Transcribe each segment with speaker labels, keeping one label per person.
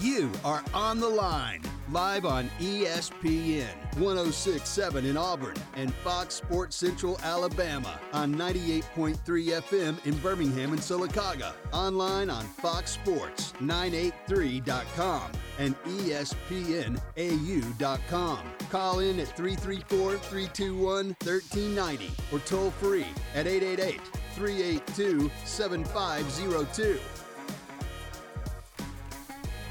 Speaker 1: You are on the line, live on ESPN 1067 in Auburn and Fox Sports Central Alabama on 98.3 FM in Birmingham and Sylacauga. Online on foxsports983.com and espnau.com. Call in at 334 321 1390 or toll free at 888 382 7502.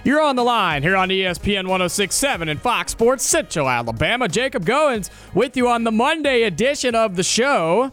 Speaker 2: You're on the line here on ESPN 1067 and Fox Sports Central, Alabama. Jacob Goins with you on the Monday edition of the show.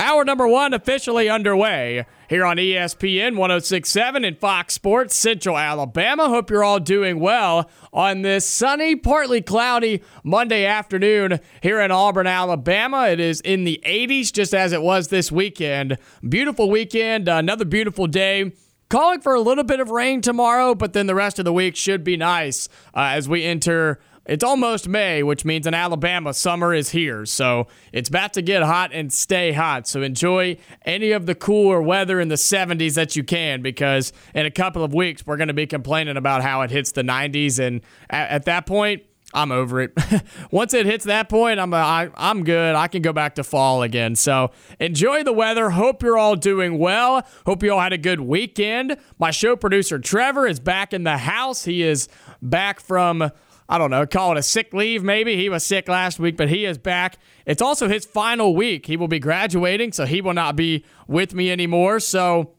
Speaker 2: Hour number one officially underway here on ESPN 1067 and Fox Sports Central, Alabama. Hope you're all doing well on this sunny, partly cloudy Monday afternoon here in Auburn, Alabama. It is in the 80s, just as it was this weekend. Beautiful weekend, another beautiful day Calling for a little bit of rain tomorrow, but then the rest of the week should be nice uh, as we enter. It's almost May, which means in Alabama, summer is here. So it's about to get hot and stay hot. So enjoy any of the cooler weather in the 70s that you can, because in a couple of weeks, we're going to be complaining about how it hits the 90s. And at, at that point, I'm over it. Once it hits that point, I'm I, I'm good. I can go back to fall again. So enjoy the weather. Hope you're all doing well. Hope you all had a good weekend. My show producer Trevor is back in the house. He is back from I don't know, call it a sick leave maybe. He was sick last week, but he is back. It's also his final week. He will be graduating, so he will not be with me anymore. So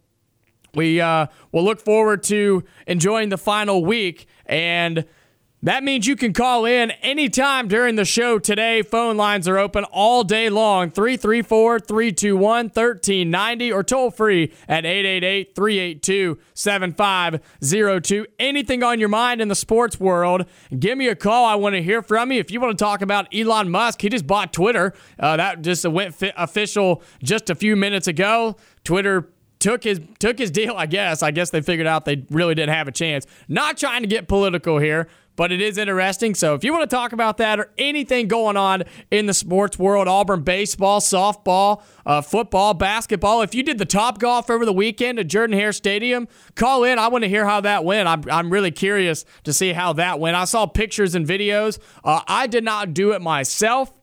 Speaker 2: we uh, will look forward to enjoying the final week and that means you can call in anytime during the show today. Phone lines are open all day long 334 321 1390 or toll free at 888 382 7502. Anything on your mind in the sports world, give me a call. I want to hear from you. If you want to talk about Elon Musk, he just bought Twitter. Uh, that just went official just a few minutes ago. Twitter took his took his deal, I guess. I guess they figured out they really didn't have a chance. Not trying to get political here, but it is interesting. So if you want to talk about that or anything going on in the sports world, Auburn baseball, softball, uh, football, basketball, if you did the top golf over the weekend at Jordan Hare Stadium, call in. I want to hear how that went. I'm, I'm really curious to see how that went. I saw pictures and videos. Uh, I did not do it myself,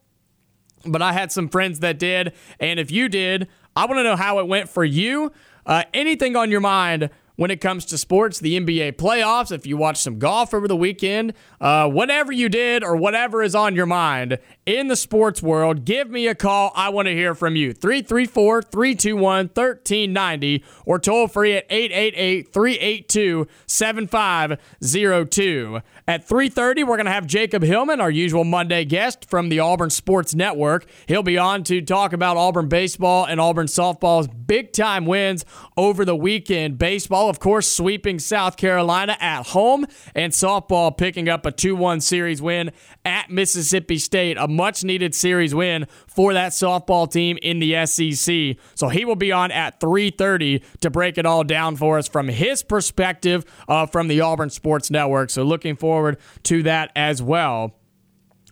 Speaker 2: but I had some friends that did. And if you did, I want to know how it went for you. Uh, anything on your mind when it comes to sports, the NBA playoffs, if you watched some golf over the weekend, uh, whatever you did or whatever is on your mind in the sports world, give me a call. I want to hear from you. 334 321 1390 or toll free at 888 382 7502. At 3:30, we're going to have Jacob Hillman, our usual Monday guest from the Auburn Sports Network. He'll be on to talk about Auburn baseball and Auburn softball's big time wins over the weekend. Baseball, of course, sweeping South Carolina at home, and softball picking up a 2-1 series win at Mississippi State, a much needed series win for that softball team in the SEC. So he will be on at 3:30 to break it all down for us from his perspective uh, from the Auburn Sports Network. So looking forward to that as well.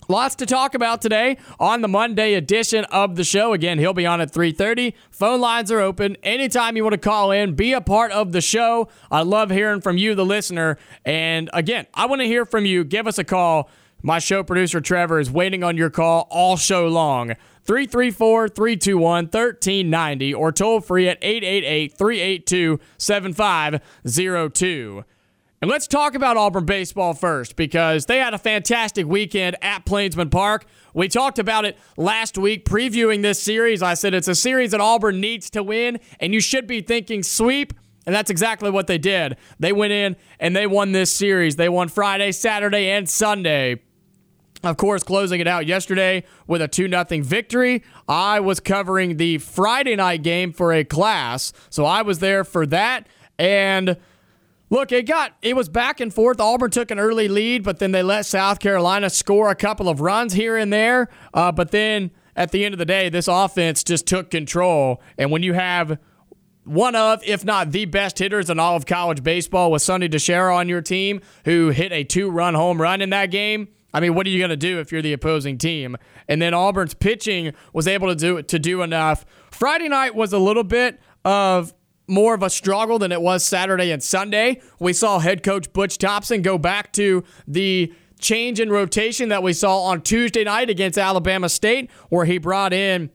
Speaker 2: Lots to talk about today on the Monday edition of the show. Again, he'll be on at 3:30. Phone lines are open. Anytime you want to call in, be a part of the show. I love hearing from you the listener. And again, I want to hear from you. Give us a call. My show producer Trevor is waiting on your call all show long. 334 321 1390 or toll free at 888 382 7502. And let's talk about Auburn baseball first because they had a fantastic weekend at Plainsman Park. We talked about it last week previewing this series. I said it's a series that Auburn needs to win, and you should be thinking sweep. And that's exactly what they did. They went in and they won this series. They won Friday, Saturday, and Sunday. Of course, closing it out yesterday with a 2 0 victory. I was covering the Friday night game for a class, so I was there for that. And Look, it got it was back and forth. Auburn took an early lead, but then they let South Carolina score a couple of runs here and there. Uh, but then at the end of the day, this offense just took control. And when you have one of, if not the best hitters in all of college baseball, with Sonny DiChiara on your team, who hit a two-run home run in that game. I mean, what are you going to do if you're the opposing team? And then Auburn's pitching was able to do to do enough. Friday night was a little bit of more of a struggle than it was Saturday and Sunday. We saw head coach Butch Thompson go back to the change in rotation that we saw on Tuesday night against Alabama State, where he brought in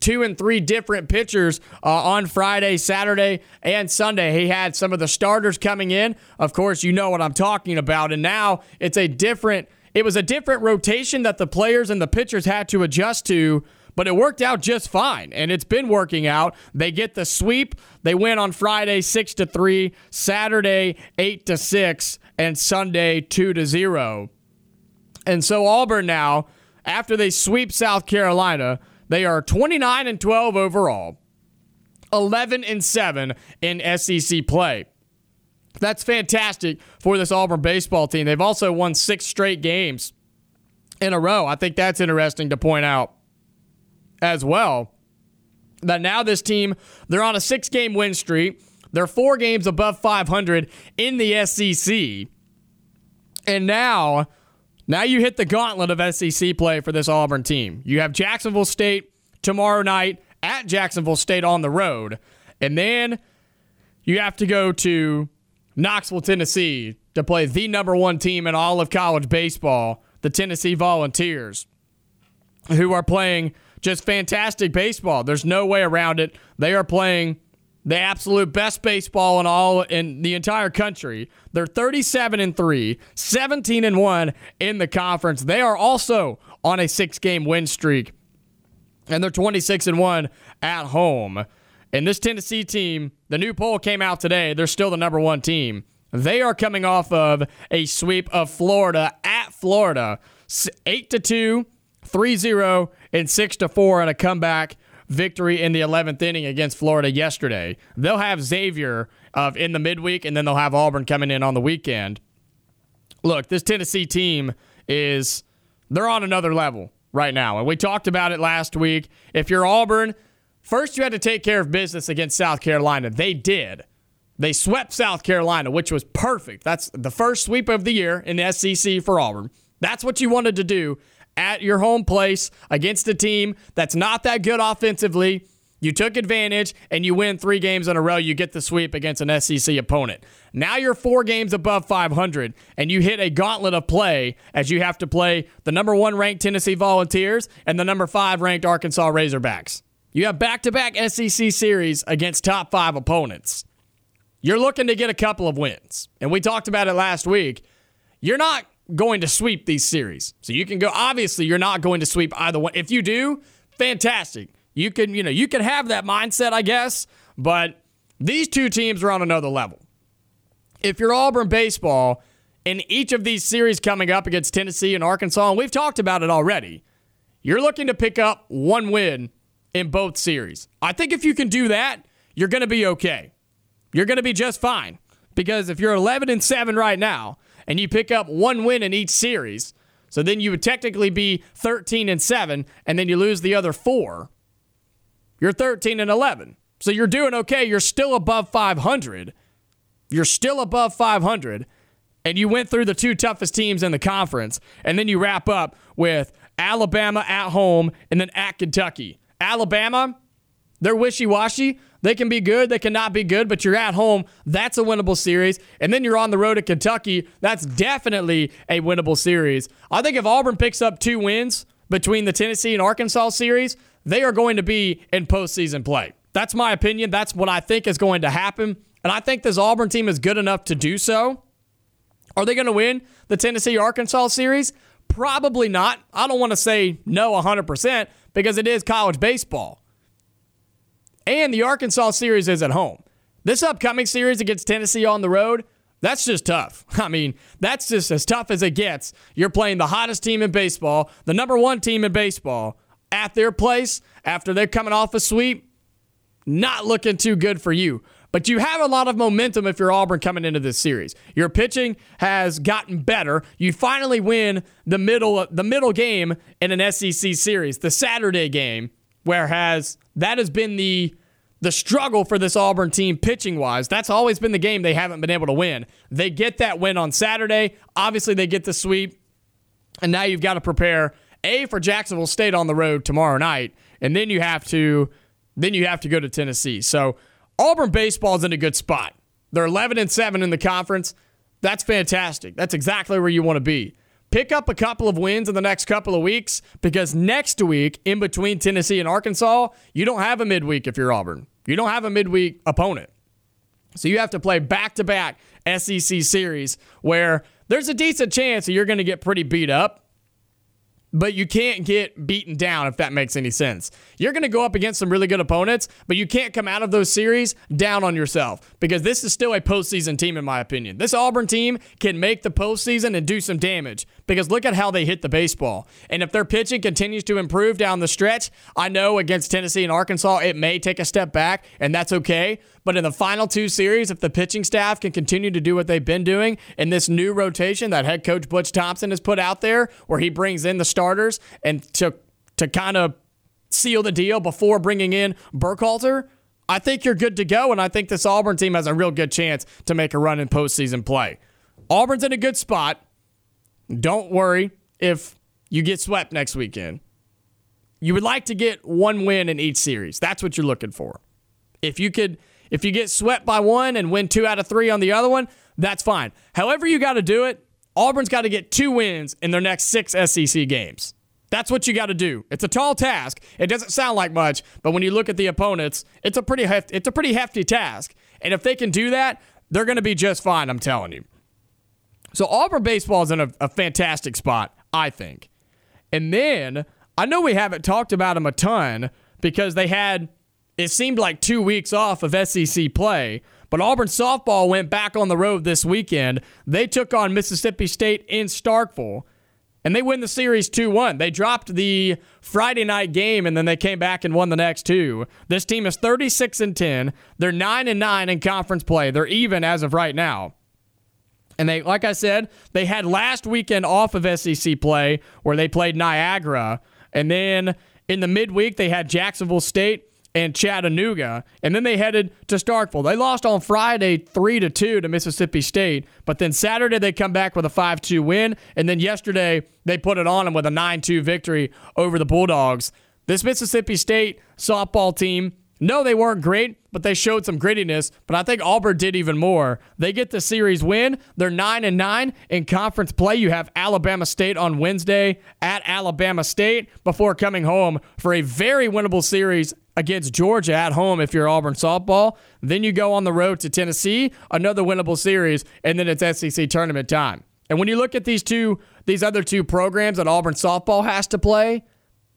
Speaker 2: two and three different pitchers uh, on Friday, Saturday, and Sunday. He had some of the starters coming in. Of course, you know what I'm talking about. And now it's a different. It was a different rotation that the players and the pitchers had to adjust to but it worked out just fine and it's been working out they get the sweep they win on friday 6 to 3 saturday 8 to 6 and sunday 2 to 0 and so auburn now after they sweep south carolina they are 29 and 12 overall, 11 and 7 in SEC play. That's fantastic for this Auburn baseball team. They've also won six straight games in a row. I think that's interesting to point out as well. That now this team, they're on a six game win streak. They're four games above 500 in the SEC. And now now you hit the gauntlet of SEC play for this Auburn team. You have Jacksonville State tomorrow night at Jacksonville State on the road. And then you have to go to Knoxville, Tennessee to play the number one team in all of college baseball, the Tennessee Volunteers, who are playing just fantastic baseball. There's no way around it. They are playing the absolute best baseball in all in the entire country. They're 37 and 3, 17 and 1 in the conference. They are also on a 6-game win streak and they're 26 and 1 at home. And this Tennessee team, the new poll came out today. They're still the number 1 team. They are coming off of a sweep of Florida at Florida, 8 to 2, 3-0 and 6 to 4 and a comeback victory in the 11th inning against Florida yesterday. They'll have Xavier of in the midweek, and then they'll have Auburn coming in on the weekend. Look, this Tennessee team is they're on another level right now, and we talked about it last week. If you're Auburn, first you had to take care of business against South Carolina. They did. They swept South Carolina, which was perfect. That's the first sweep of the year in the SEC for Auburn. That's what you wanted to do at your home place against a team that's not that good offensively. You took advantage and you win three games in a row. You get the sweep against an SEC opponent. Now you're four games above 500 and you hit a gauntlet of play as you have to play the number one ranked Tennessee Volunteers and the number five ranked Arkansas Razorbacks. You have back to back SEC series against top five opponents. You're looking to get a couple of wins. And we talked about it last week. You're not going to sweep these series. So you can go obviously you're not going to sweep either one. If you do, fantastic. You can, you know, you can have that mindset, I guess, but these two teams are on another level. If you're Auburn baseball in each of these series coming up against Tennessee and Arkansas, and we've talked about it already, you're looking to pick up one win in both series. I think if you can do that, you're going to be okay. You're going to be just fine because if you're 11 and 7 right now, and you pick up one win in each series, so then you would technically be 13 and 7, and then you lose the other four, you're 13 and 11. So you're doing okay. You're still above 500. You're still above 500. And you went through the two toughest teams in the conference. And then you wrap up with Alabama at home and then at Kentucky. Alabama, they're wishy washy. They can be good, they cannot be good, but you're at home. That's a winnable series. And then you're on the road at Kentucky. That's definitely a winnable series. I think if Auburn picks up two wins between the Tennessee and Arkansas series, they are going to be in postseason play. That's my opinion. That's what I think is going to happen. And I think this Auburn team is good enough to do so. Are they going to win the Tennessee Arkansas series? Probably not. I don't want to say no 100% because it is college baseball and the Arkansas series is at home. This upcoming series against Tennessee on the road, that's just tough. I mean, that's just as tough as it gets. You're playing the hottest team in baseball, the number one team in baseball, at their place after they're coming off a sweep. Not looking too good for you. But you have a lot of momentum if you're Auburn coming into this series. Your pitching has gotten better. You finally win the middle the middle game in an SEC series, the Saturday game, whereas that has been the the struggle for this Auburn team pitching wise. That's always been the game they haven't been able to win. They get that win on Saturday. Obviously, they get the sweep. And now you've got to prepare A for Jacksonville State on the road tomorrow night. And then you have to then you have to go to Tennessee. So Auburn baseball's in a good spot. They're 11 and 7 in the conference. That's fantastic. That's exactly where you want to be. Pick up a couple of wins in the next couple of weeks because next week, in between Tennessee and Arkansas, you don't have a midweek if you're Auburn. You don't have a midweek opponent. So you have to play back to back SEC series where there's a decent chance that you're going to get pretty beat up but you can't get beaten down if that makes any sense. You're going to go up against some really good opponents, but you can't come out of those series down on yourself because this is still a postseason team, in my opinion. This Auburn team can make the postseason and do some damage because look at how they hit the baseball. And if their pitching continues to improve down the stretch, I know against Tennessee and Arkansas, it may take a step back, and that's okay. But in the final two series, if the pitching staff can continue to do what they've been doing in this new rotation that head coach Butch Thompson has put out there, where he brings in the starters and to to kind of seal the deal before bringing in Burkhalter, I think you're good to go. And I think this Auburn team has a real good chance to make a run in postseason play. Auburn's in a good spot. Don't worry if you get swept next weekend. You would like to get one win in each series. That's what you're looking for. If you could if you get swept by one and win two out of three on the other one, that's fine. However, you got to do it, Auburn's got to get two wins in their next six SEC games. That's what you got to do. It's a tall task. It doesn't sound like much, but when you look at the opponents, it's a pretty hef- it's a pretty hefty task. And if they can do that, they're going to be just fine. I'm telling you. So Auburn baseball is in a, a fantastic spot, I think. And then I know we haven't talked about them a ton because they had it seemed like two weeks off of SEC play, but Auburn softball went back on the road this weekend. They took on Mississippi State in Starkville, and they win the series 2 1. They dropped the Friday night game, and then they came back and won the next two. This team is 36 and 10. They're 9 and 9 in conference play. They're even as of right now. And they, like I said, they had last weekend off of SEC play where they played Niagara. And then in the midweek, they had Jacksonville State and Chattanooga, and then they headed to Starkville. They lost on Friday 3 to 2 to Mississippi State, but then Saturday they come back with a 5-2 win, and then yesterday they put it on them with a 9-2 victory over the Bulldogs. This Mississippi State softball team, no, they weren't great, but they showed some grittiness. But I think Auburn did even more. They get the series win. They're nine and nine in conference play. You have Alabama State on Wednesday at Alabama State before coming home for a very winnable series against Georgia at home if you're Auburn softball. Then you go on the road to Tennessee, another winnable series, and then it's SEC tournament time. And when you look at these two, these other two programs that Auburn softball has to play,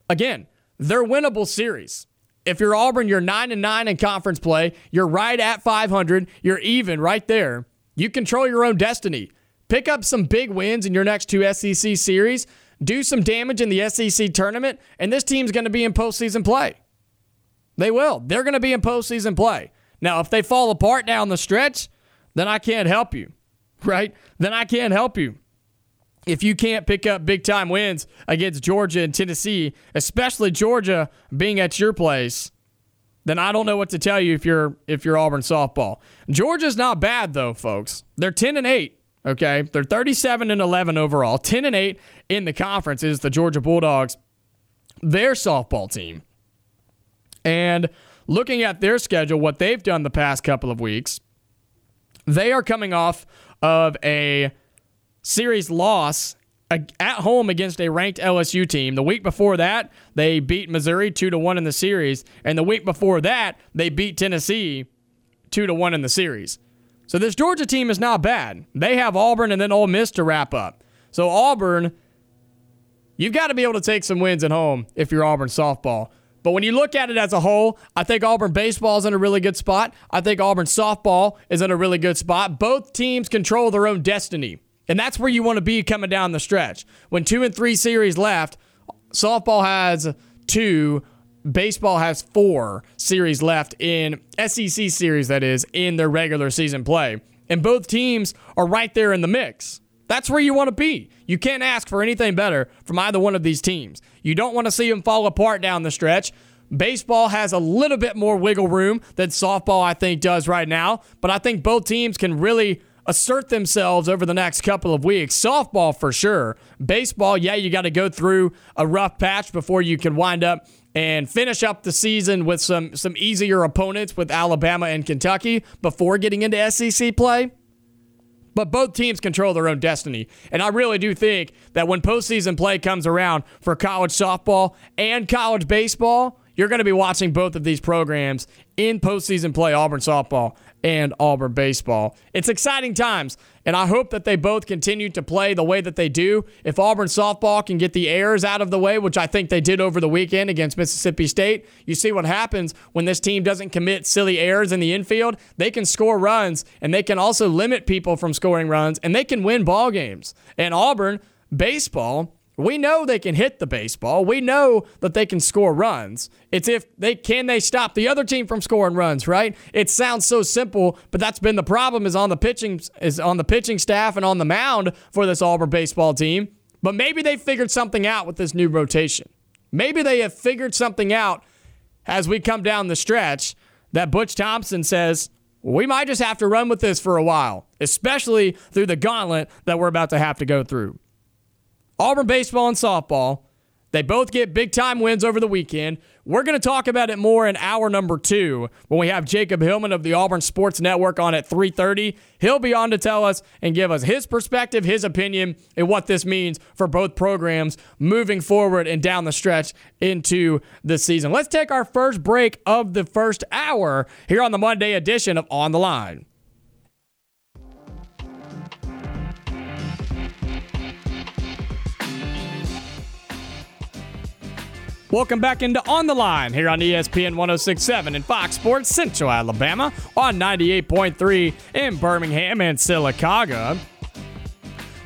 Speaker 2: again, they're winnable series. If you're Auburn, you're nine and nine in conference play. You're right at 500. You're even right there. You control your own destiny. Pick up some big wins in your next two SEC series. Do some damage in the SEC tournament, and this team's going to be in postseason play. They will. They're going to be in postseason play. Now, if they fall apart down the stretch, then I can't help you, right? Then I can't help you. If you can't pick up big time wins against Georgia and Tennessee, especially Georgia being at your place, then I don't know what to tell you if you're if you're Auburn softball. Georgia's not bad though, folks. They're 10 and 8, okay? They're 37 and 11 overall. 10 and 8 in the conference is the Georgia Bulldogs their softball team. And looking at their schedule, what they've done the past couple of weeks, they are coming off of a series loss at home against a ranked LSU team. The week before that, they beat Missouri 2 to 1 in the series, and the week before that, they beat Tennessee 2 to 1 in the series. So this Georgia team is not bad. They have Auburn and then Ole Miss to wrap up. So Auburn you've got to be able to take some wins at home if you're Auburn softball. But when you look at it as a whole, I think Auburn baseball is in a really good spot. I think Auburn softball is in a really good spot. Both teams control their own destiny. And that's where you want to be coming down the stretch. When two and three series left, softball has two, baseball has four series left in SEC series, that is, in their regular season play. And both teams are right there in the mix. That's where you want to be. You can't ask for anything better from either one of these teams. You don't want to see them fall apart down the stretch. Baseball has a little bit more wiggle room than softball, I think, does right now. But I think both teams can really assert themselves over the next couple of weeks. Softball for sure. Baseball, yeah, you got to go through a rough patch before you can wind up and finish up the season with some some easier opponents with Alabama and Kentucky before getting into SEC play. But both teams control their own destiny. And I really do think that when postseason play comes around for college softball and college baseball, you're going to be watching both of these programs in postseason play Auburn softball and Auburn baseball. It's exciting times, and I hope that they both continue to play the way that they do. If Auburn softball can get the errors out of the way, which I think they did over the weekend against Mississippi State, you see what happens when this team doesn't commit silly errors in the infield. They can score runs, and they can also limit people from scoring runs, and they can win ball games. And Auburn baseball we know they can hit the baseball. We know that they can score runs. It's if they can they stop the other team from scoring runs, right? It sounds so simple, but that's been the problem is on the pitching is on the pitching staff and on the mound for this Auburn baseball team. But maybe they figured something out with this new rotation. Maybe they have figured something out as we come down the stretch that Butch Thompson says, we might just have to run with this for a while, especially through the gauntlet that we're about to have to go through. Auburn baseball and softball. They both get big time wins over the weekend. We're going to talk about it more in hour number two when we have Jacob Hillman of the Auburn Sports Network on at 3:30. He'll be on to tell us and give us his perspective, his opinion, and what this means for both programs moving forward and down the stretch into the season. Let's take our first break of the first hour here on the Monday edition of On the Line. Welcome back into On the Line here on ESPN 1067 and Fox Sports Central Alabama on 98.3 in Birmingham and Sylacauga.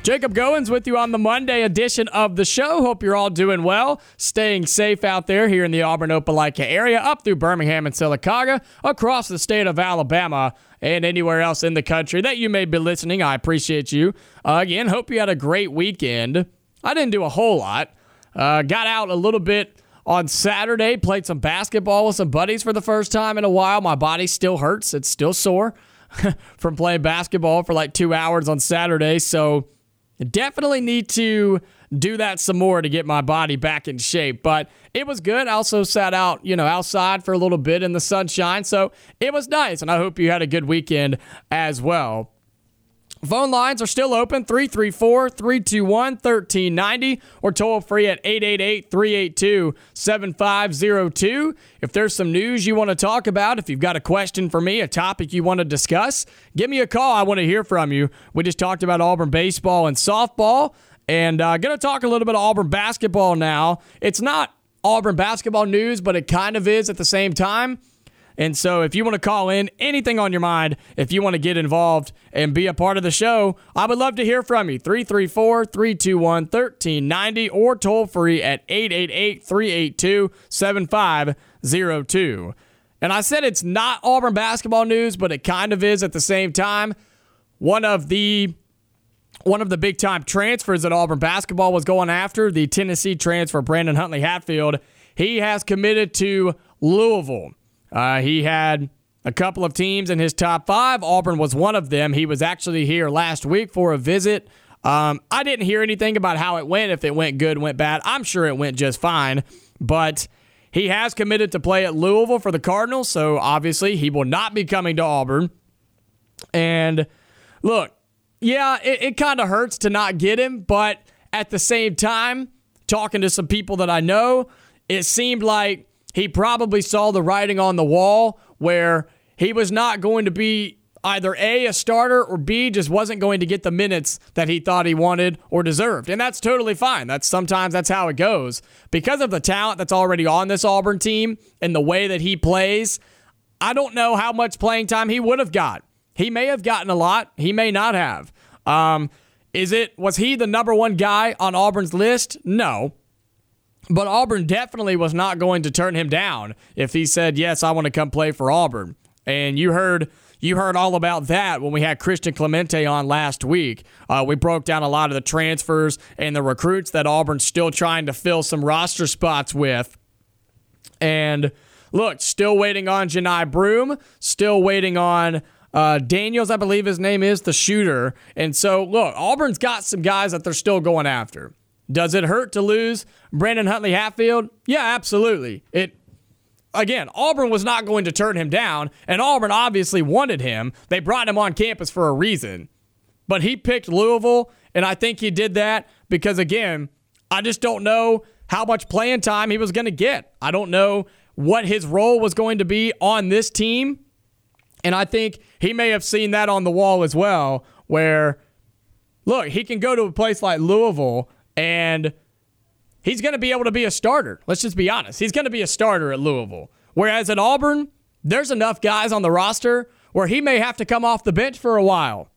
Speaker 2: Jacob Goins with you on the Monday edition of the show. Hope you're all doing well, staying safe out there here in the Auburn Opelika area, up through Birmingham and Sylacauga, across the state of Alabama, and anywhere else in the country that you may be listening. I appreciate you. Uh, again, hope you had a great weekend. I didn't do a whole lot. Uh, got out a little bit on Saturday, played some basketball with some buddies for the first time in a while. My body still hurts. It's still sore from playing basketball for like two hours on Saturday. So definitely need to do that some more to get my body back in shape. But it was good. I also sat out, you know, outside for a little bit in the sunshine. So it was nice. And I hope you had a good weekend as well. Phone lines are still open 334 321 1390 or toll free at 888 382 7502. If there's some news you want to talk about, if you've got a question for me, a topic you want to discuss, give me a call. I want to hear from you. We just talked about Auburn baseball and softball, and uh, going to talk a little bit of Auburn basketball now. It's not Auburn basketball news, but it kind of is at the same time. And so, if you want to call in anything on your mind, if you want to get involved and be a part of the show, I would love to hear from you. 334 321 1390 or toll free at 888 382 7502. And I said it's not Auburn basketball news, but it kind of is at the same time. One of the one of the big time transfers that Auburn basketball was going after, the Tennessee transfer Brandon Huntley Hatfield, he has committed to Louisville. Uh, he had a couple of teams in his top five. Auburn was one of them. He was actually here last week for a visit. Um, I didn't hear anything about how it went, if it went good, went bad. I'm sure it went just fine, but he has committed to play at Louisville for the Cardinals, so obviously he will not be coming to Auburn. And look, yeah, it, it kind of hurts to not get him, but at the same time, talking to some people that I know, it seemed like he probably saw the writing on the wall where he was not going to be either A, a starter, or B, just wasn't going to get the minutes that he thought he wanted or deserved. And that's totally fine. That's sometimes that's how it goes. Because of the talent that's already on this Auburn team and the way that he plays, I don't know how much playing time he would have got. He may have gotten a lot, he may not have. Um, is it was he the number one guy on Auburn's list? No. But Auburn definitely was not going to turn him down if he said, "Yes, I want to come play for Auburn." And you heard you heard all about that when we had Christian Clemente on last week. Uh, we broke down a lot of the transfers and the recruits that Auburn's still trying to fill some roster spots with. And look, still waiting on Johni Broome, still waiting on uh, Daniels, I believe his name is, the shooter. And so, look, Auburn's got some guys that they're still going after. Does it hurt to lose Brandon Huntley Hatfield? Yeah, absolutely. It again, Auburn was not going to turn him down, and Auburn obviously wanted him. They brought him on campus for a reason. But he picked Louisville, and I think he did that because again, I just don't know how much playing time he was going to get. I don't know what his role was going to be on this team. And I think he may have seen that on the wall as well, where, look, he can go to a place like Louisville and he's going to be able to be a starter. Let's just be honest. He's going to be a starter at Louisville. Whereas at Auburn, there's enough guys on the roster where he may have to come off the bench for a while.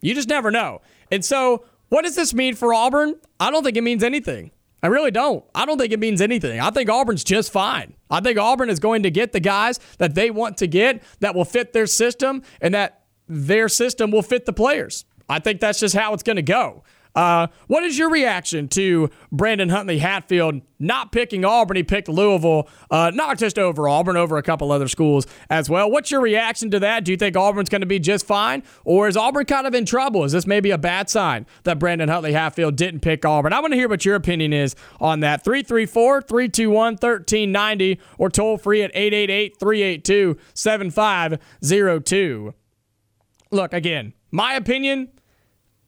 Speaker 2: You just never know. And so, what does this mean for Auburn? I don't think it means anything. I really don't. I don't think it means anything. I think Auburn's just fine. I think Auburn is going to get the guys that they want to get that will fit their system and that their system will fit the players. I think that's just how it's going to go. Uh, what is your reaction to Brandon Huntley Hatfield not picking Auburn? He picked Louisville, uh, not just over Auburn, over a couple other schools as well. What's your reaction to that? Do you think Auburn's going to be just fine? Or is Auburn kind of in trouble? Is this maybe a bad sign that Brandon Huntley Hatfield didn't pick Auburn? I want to hear what your opinion is on that. 334 321 1390 or toll free at 888 382 7502. Look, again, my opinion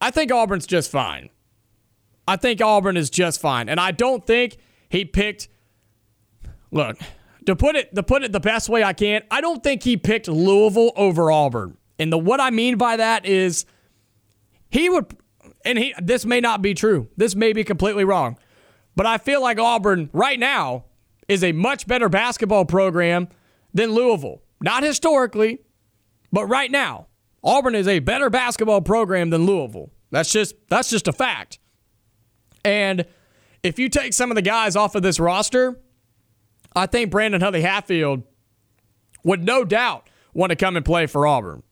Speaker 2: I think Auburn's just fine. I think Auburn is just fine. And I don't think he picked look, to put it to put it the best way I can, I don't think he picked Louisville over Auburn. And the what I mean by that is he would and he this may not be true. This may be completely wrong. But I feel like Auburn right now is a much better basketball program than Louisville. Not historically, but right now. Auburn is a better basketball program than Louisville. That's just that's just a fact. And if you take some of the guys off of this roster, I think Brandon Huntley Hatfield would no doubt want to come and play for Auburn.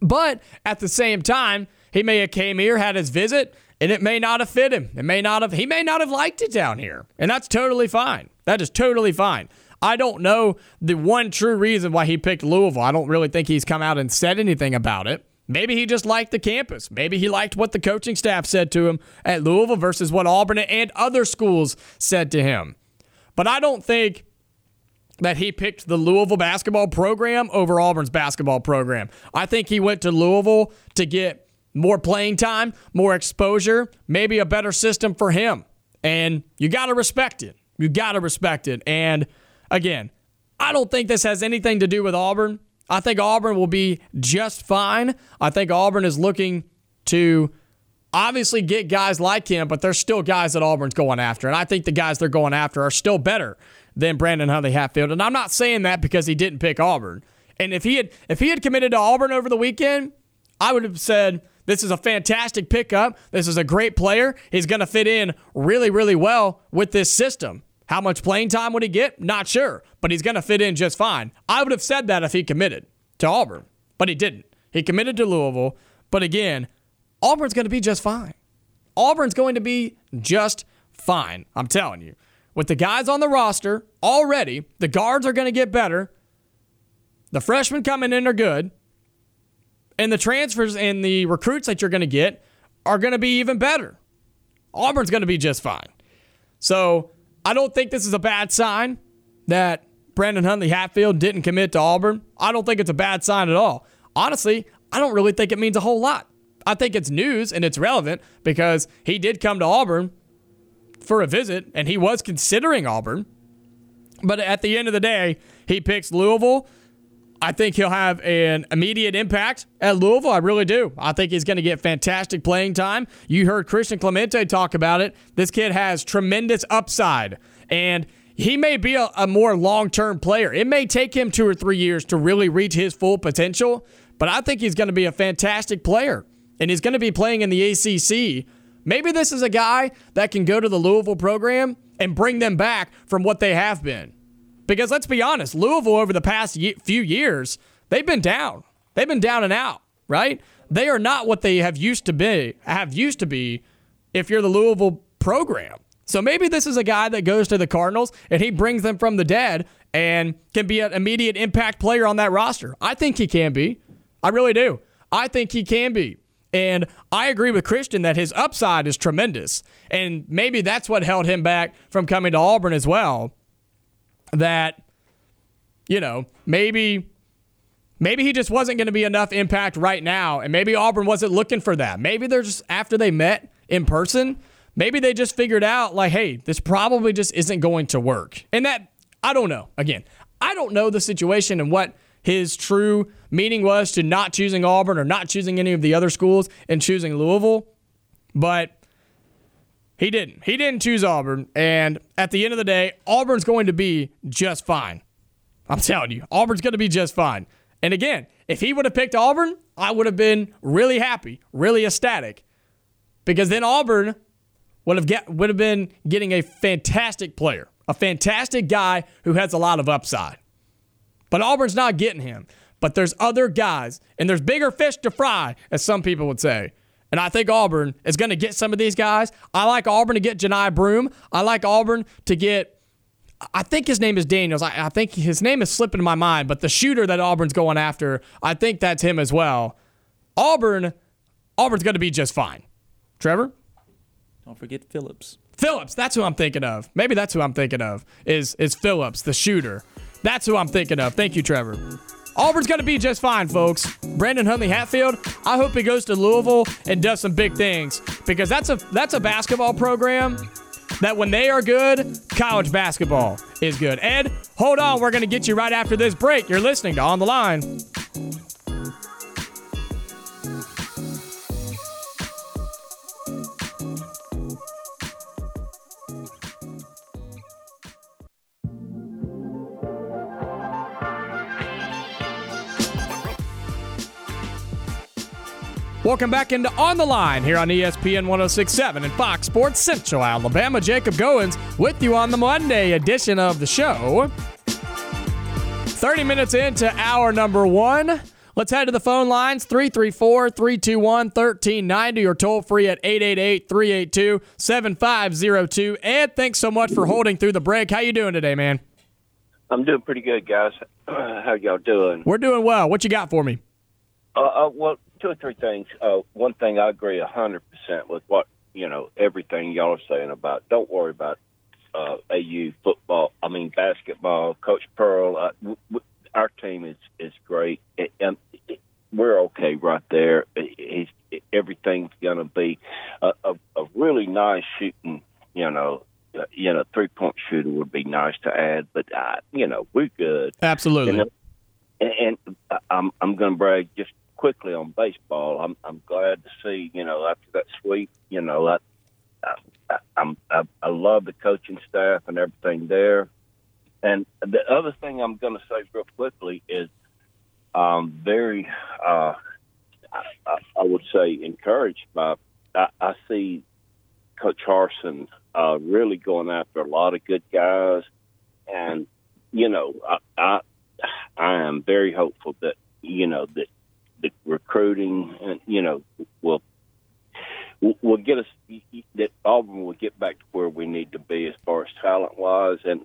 Speaker 2: But at the same time, he may have came here, had his visit, and it may not have fit him. It may not have he may not have liked it down here. And that's totally fine. That is totally fine. I don't know the one true reason why he picked Louisville. I don't really think he's come out and said anything about it. Maybe he just liked the campus. Maybe he liked what the coaching staff said to him at Louisville versus what Auburn and other schools said to him. But I don't think that he picked the Louisville basketball program over Auburn's basketball program. I think he went to Louisville to get more playing time, more exposure, maybe a better system for him. And you got to respect it. You got to respect it. And Again, I don't think this has anything to do with Auburn. I think Auburn will be just fine. I think Auburn is looking to obviously get guys like him, but there's still guys that Auburn's going after. And I think the guys they're going after are still better than Brandon Huntley Hatfield. And I'm not saying that because he didn't pick Auburn. And if he had if he had committed to Auburn over the weekend, I would have said this is a fantastic pickup. This is a great player. He's going to fit in really, really well with this system. How much playing time would he get? Not sure, but he's going to fit in just fine. I would have said that if he committed to Auburn, but he didn't. He committed to Louisville, but again, Auburn's going to be just fine. Auburn's going to be just fine. I'm telling you. With the guys on the roster already, the guards are going to get better. The freshmen coming in are good. And the transfers and the recruits that you're going to get are going to be even better. Auburn's going to be just fine. So I don't think this is a bad sign that Brandon Huntley Hatfield didn't commit to Auburn. I don't think it's a bad sign at all. Honestly, I don't really think it means a whole lot. I think it's news and it's relevant because he did come to Auburn for a visit and he was considering Auburn. But at the end of the day, he picks Louisville I think he'll have an immediate impact at Louisville. I really do. I think he's going to get fantastic playing time. You heard Christian Clemente talk about it. This kid has tremendous upside, and he may be a, a more long term player. It may take him two or three years to really reach his full potential, but I think he's going to be a fantastic player, and he's going to be playing in the ACC. Maybe this is a guy that can go to the Louisville program and bring them back from what they have been. Because let's be honest, Louisville over the past few years, they've been down. They've been down and out, right? They are not what they have used to be, have used to be if you're the Louisville program. So maybe this is a guy that goes to the Cardinals and he brings them from the dead and can be an immediate impact player on that roster. I think he can be. I really do. I think he can be. And I agree with Christian that his upside is tremendous. And maybe that's what held him back from coming to Auburn as well. That, you know, maybe maybe he just wasn't going to be enough impact right now. And maybe Auburn wasn't looking for that. Maybe they're just after they met in person, maybe they just figured out like, hey, this probably just isn't going to work. And that I don't know. Again, I don't know the situation and what his true meaning was to not choosing Auburn or not choosing any of the other schools and choosing Louisville. But he didn't. He didn't choose Auburn. And at the end of the day, Auburn's going to be just fine. I'm telling you, Auburn's going to be just fine. And again, if he would have picked Auburn, I would have been really happy, really ecstatic. Because then Auburn would have get, would have been getting a fantastic player, a fantastic guy who has a lot of upside. But Auburn's not getting him. But there's other guys, and there's bigger fish to fry, as some people would say. And I think Auburn is going to get some of these guys. I like Auburn to get Johni Broome. I like Auburn to get, I think his name is Daniels. I, I think his name is slipping my mind, but the shooter that Auburn's going after, I think that's him as well. Auburn, Auburn's going to be just fine. Trevor?
Speaker 3: Don't forget Phillips.
Speaker 2: Phillips, that's who I'm thinking of. Maybe that's who I'm thinking of. Is is Phillips, the shooter. That's who I'm thinking of. Thank you, Trevor. Auburn's going to be just fine, folks. Brandon Huntley Hatfield, I hope he goes to Louisville and does some big things because that's a that's a basketball program that when they are good, college basketball is good. Ed, hold on, we're going to get you right after this break. You're listening to On the Line. Welcome back into On the Line here on ESPN 1067 and Fox Sports Central Alabama. Jacob Goins with you on the Monday edition of the show. 30 minutes into hour number one. Let's head to the phone lines 334 321 1390 or toll free at 888 382 7502. Ed, thanks so much for holding through the break. How you doing today, man?
Speaker 4: I'm doing pretty good, guys. How y'all doing?
Speaker 2: We're doing well. What you got for me?
Speaker 4: Uh, uh, well, two or three things. Uh, one thing I agree a hundred percent with what you know everything y'all are saying about. Don't worry about uh, AU football. I mean basketball. Coach Pearl. Uh, w- w- our team is is great, and we're okay right there. He's, everything's going to be a, a, a really nice shooting. You know, uh, you know, three point shooter would be nice to add, but uh, you know, we're good.
Speaker 2: Absolutely.
Speaker 4: And, and, and I'm I'm going to brag just quickly on baseball. I'm I'm glad to see you know after that sweep, you know I, I I'm I, I love the coaching staff and everything there. And the other thing I'm going to say real quickly is um, very uh, I, I would say encouraged by I, I see Coach Harsin uh, really going after a lot of good guys, and you know I, I I am very hopeful that you know that the recruiting, and you know, will will get us that Auburn will get back to where we need to be as far as talent wise. And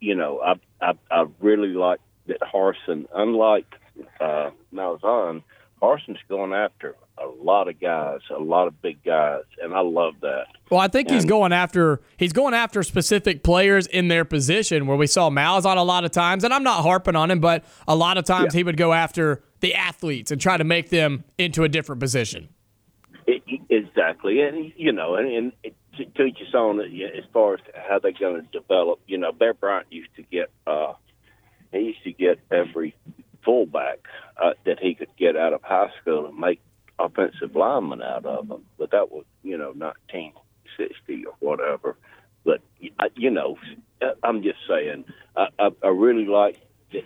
Speaker 4: you know, I I, I really like that Harsin, unlike uh, Malzahn, Harsin's going after a lot of guys, a lot of big guys, and I love that.
Speaker 2: Well, I think and, he's going after he's going after specific players in their position where we saw Malzahn a lot of times, and I'm not harping on him, but a lot of times yeah. he would go after the athletes and try to make them into a different position.
Speaker 4: It, exactly, and you know, and, and it, to, to each his. As far as how they're going to develop, you know, Bear Bryant used to get uh, he used to get every fullback uh, that he could get out of high school and make offensive linemen out of them. But that was, you know, 1960 or whatever. But you know, I'm just saying, I, I, I really like that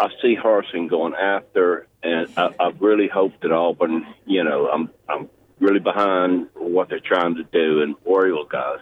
Speaker 4: I see Harsin going after, and I, I really hope that Auburn, you know, I'm I'm really behind what they're trying to do, and War Eagle guys.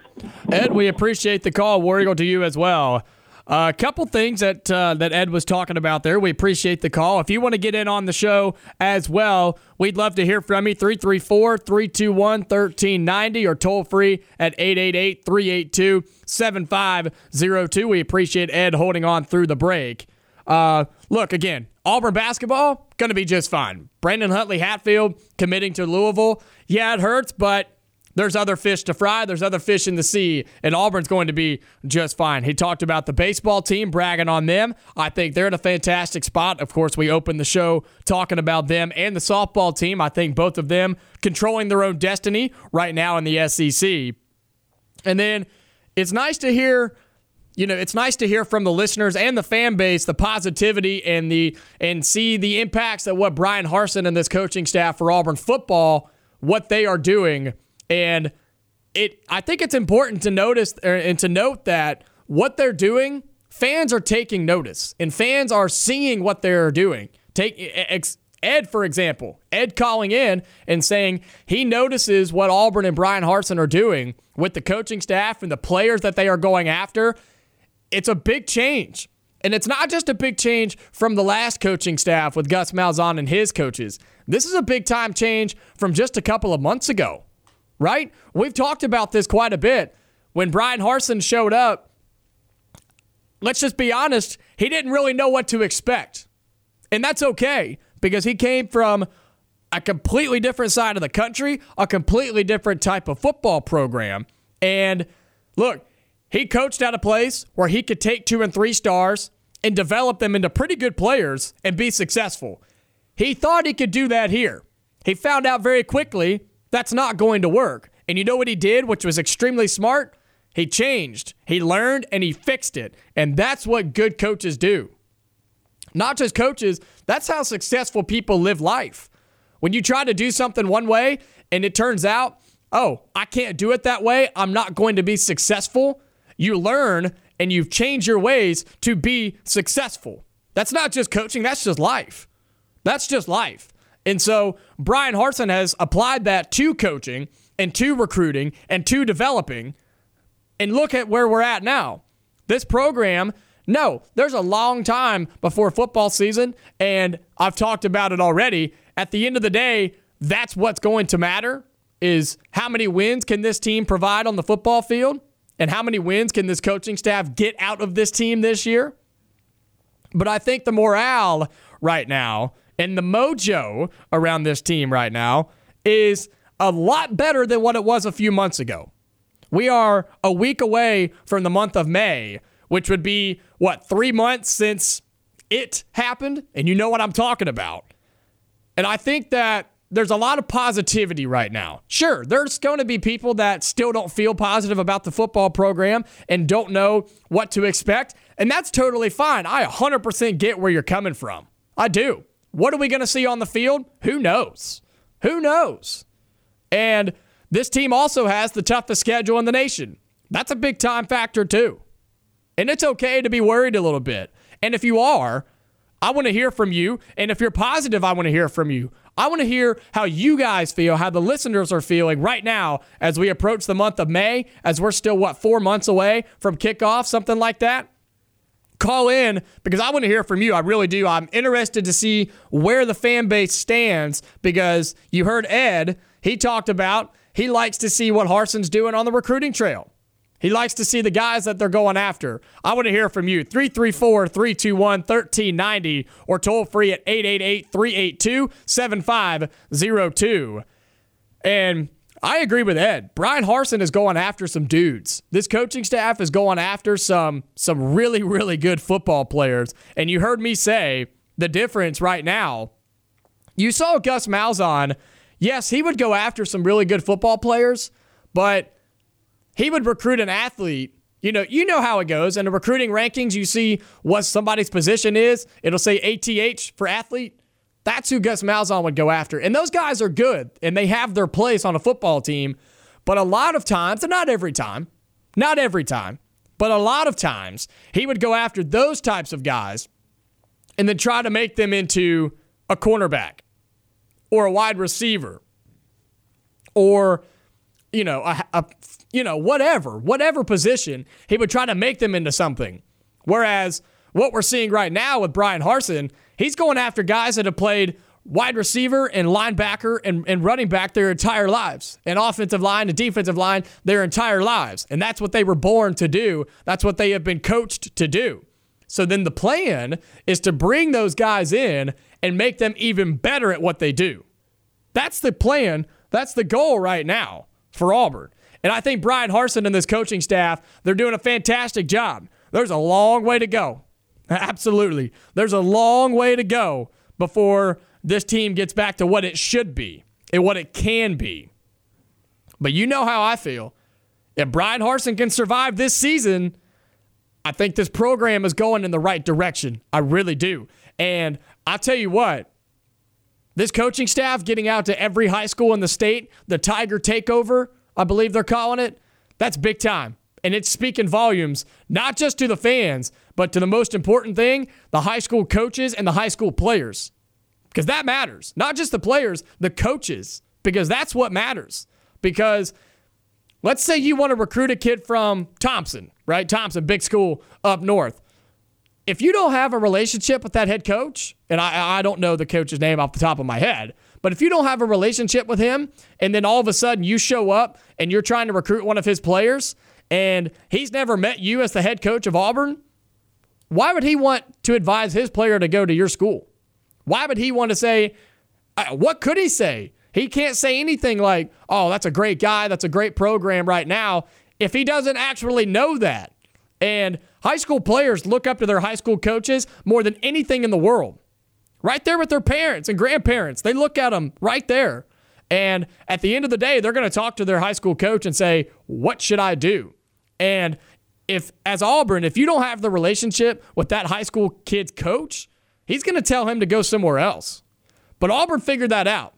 Speaker 2: Ed, we appreciate the call. War Eagle to you as well. A uh, couple things that uh, that Ed was talking about there. We appreciate the call. If you want to get in on the show as well, we'd love to hear from you. 334 321 1390 or toll free at 888 382 7502. We appreciate Ed holding on through the break. Uh, look, again, Auburn basketball, going to be just fine. Brandon Huntley Hatfield committing to Louisville. Yeah, it hurts, but there's other fish to fry. There's other fish in the sea, and Auburn's going to be just fine. He talked about the baseball team, bragging on them. I think they're in a fantastic spot. Of course, we opened the show talking about them and the softball team. I think both of them controlling their own destiny right now in the SEC. And then it's nice to hear you know, it's nice to hear from the listeners and the fan base the positivity and the and see the impacts that what Bryan Harsin and this coaching staff for Auburn football what they are doing and it, I think it's important to notice er, and to note that what they're doing, fans are taking notice and fans are seeing what they're doing. Take Ed, for example, Ed calling in and saying he notices what Auburn and Bryan Harsin are doing with the coaching staff and the players that they are going after. It's a big change. And it's not just a big change from the last coaching staff with Gus Malzahn and his coaches. This is a big time change from just a couple of months ago right? We've talked about this quite a bit. When Bryan Harsin showed up, let's just be honest, he didn't really know what to expect. And that's okay because he came from a completely different side of the country, a completely different type of football program. And look, he coached at a place where he could take two and three stars and develop them into pretty good players and be successful. He thought he could do that here. He found out very quickly that's not going to work. And you know what he did, which was extremely smart? He changed, he learned, and he fixed it. And that's what good coaches do. Not just coaches, that's how successful people live life. When you try to do something one way and it turns out, oh, I can't do it that way, I'm not going to be successful, you learn and you've changed your ways to be successful. That's not just coaching, that's just life. That's just life. And so Bryan Harsin has applied that to coaching and to recruiting and to developing. And look at where we're at now. This program, no, there's a long time before football season. And I've talked about it already. At the end of the day, that's what's going to matter is how many wins can this team provide on the football field? And how many wins can this coaching staff get out of this team this year? But I think the morale right now and the mojo around this team right now is a lot better than what it was a few months ago. We are a week away from the month of May, which would be, what, three months since it happened? And you know what I'm talking about. And I think that there's a lot of positivity right now. Sure, there's going to be people that still don't feel positive about the football program and don't know what to expect. And that's totally fine. I 100% get where you're coming from. I do. What are we going to see on the field? Who knows? Who knows? And this team also has the toughest schedule in the nation. That's a big time factor, too. And it's okay to be worried a little bit. And if you are, I want to hear from you. And if you're positive, I want to hear from you. I want to hear how you guys feel, how the listeners are feeling right now as we approach the month of May, as we're still, what, four months away from kickoff, something like that call in because I want to hear from you. I really do. I'm interested to see where the fan base stands because you heard Ed, he talked about he likes to see what Harsin's doing on the recruiting trail. He likes to see the guys that they're going after. I want to hear from you. 334 321 1390 or toll free at 888 382 7502. And I agree with Ed. Bryan Harsin is going after some dudes. This coaching staff is going after some some really really good football players. And you heard me say the difference right now. You saw Gus Malzahn. Yes, he would go after some really good football players, but he would recruit an athlete. You know, you know how it goes. In the recruiting rankings, you see what somebody's position is. It'll say ATH for athlete. That's who Gus Malzahn would go after. And those guys are good and they have their place on a football team. But a lot of times, and not every time, not every time, but a lot of times, he would go after those types of guys and then try to make them into a cornerback or a wide receiver or you know a, a, you know whatever whatever position he would try to make them into something whereas what we're seeing right now with Bryan Harsin He's going after guys that have played wide receiver and linebacker and, and running back their entire lives, and offensive line and defensive line their entire lives. And that's what they were born to do. That's what they have been coached to do. So then the plan is to bring those guys in and make them even better at what they do. That's the plan. That's the goal right now for Auburn. And I think Bryan Harsin and this coaching staff, they're doing a fantastic job. There's a long way to go. Absolutely. There's a long way to go before this team gets back to what it should be and what it can be. But you know how I feel. If Bryan Harsin can survive this season, I think this program is going in the right direction. I really do. And I tell you what, this coaching staff getting out to every high school in the state, the Tiger Takeover, I believe they're calling it, that's big time. And it's speaking volumes, not just to the fans, but to the most important thing, the high school coaches and the high school players. Because that matters. Not just the players, the coaches, because that's what matters. Because let's say you want to recruit a kid from Thompson, right? Thompson, big school up north. If you don't have a relationship with that head coach, and I, I don't know the coach's name off the top of my head, but if you don't have a relationship with him, and then all of a sudden you show up and you're trying to recruit one of his players, and he's never met you as the head coach of Auburn, why would he want to advise his player to go to your school? Why would he want to say, uh, what could he say? He can't say anything like, oh, that's a great guy, that's a great program right now, if he doesn't actually know that. And high school players look up to their high school coaches more than anything in the world. Right there with their parents and grandparents. They look at them right there. And at the end of the day, they're going to talk to their high school coach and say, What should I do? And if, as Auburn, if you don't have the relationship with that high school kid's coach, he's going to tell him to go somewhere else. But Auburn figured that out.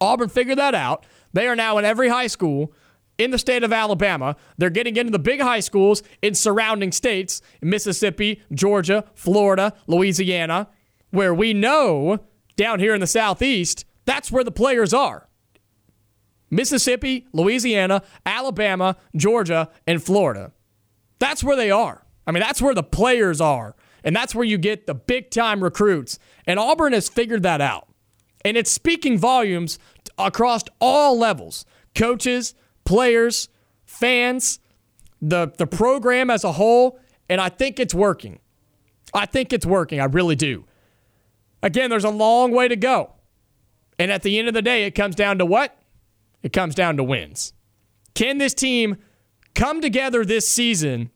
Speaker 2: Auburn figured that out. They are now in every high school in the state of Alabama. They're getting into the big high schools in surrounding states Mississippi, Georgia, Florida, Louisiana, where we know down here in the Southeast, that's where the players are. Mississippi, Louisiana, Alabama, Georgia, and Florida. That's where they are. I mean, that's where the players are. And that's where you get the big time recruits. And Auburn has figured that out. And it's speaking volumes across all levels coaches, players, fans, the, the program as a whole. And I think it's working. I think it's working. I really do. Again, there's a long way to go. And at the end of the day, it comes down to what? It comes down to wins. Can this team come together this season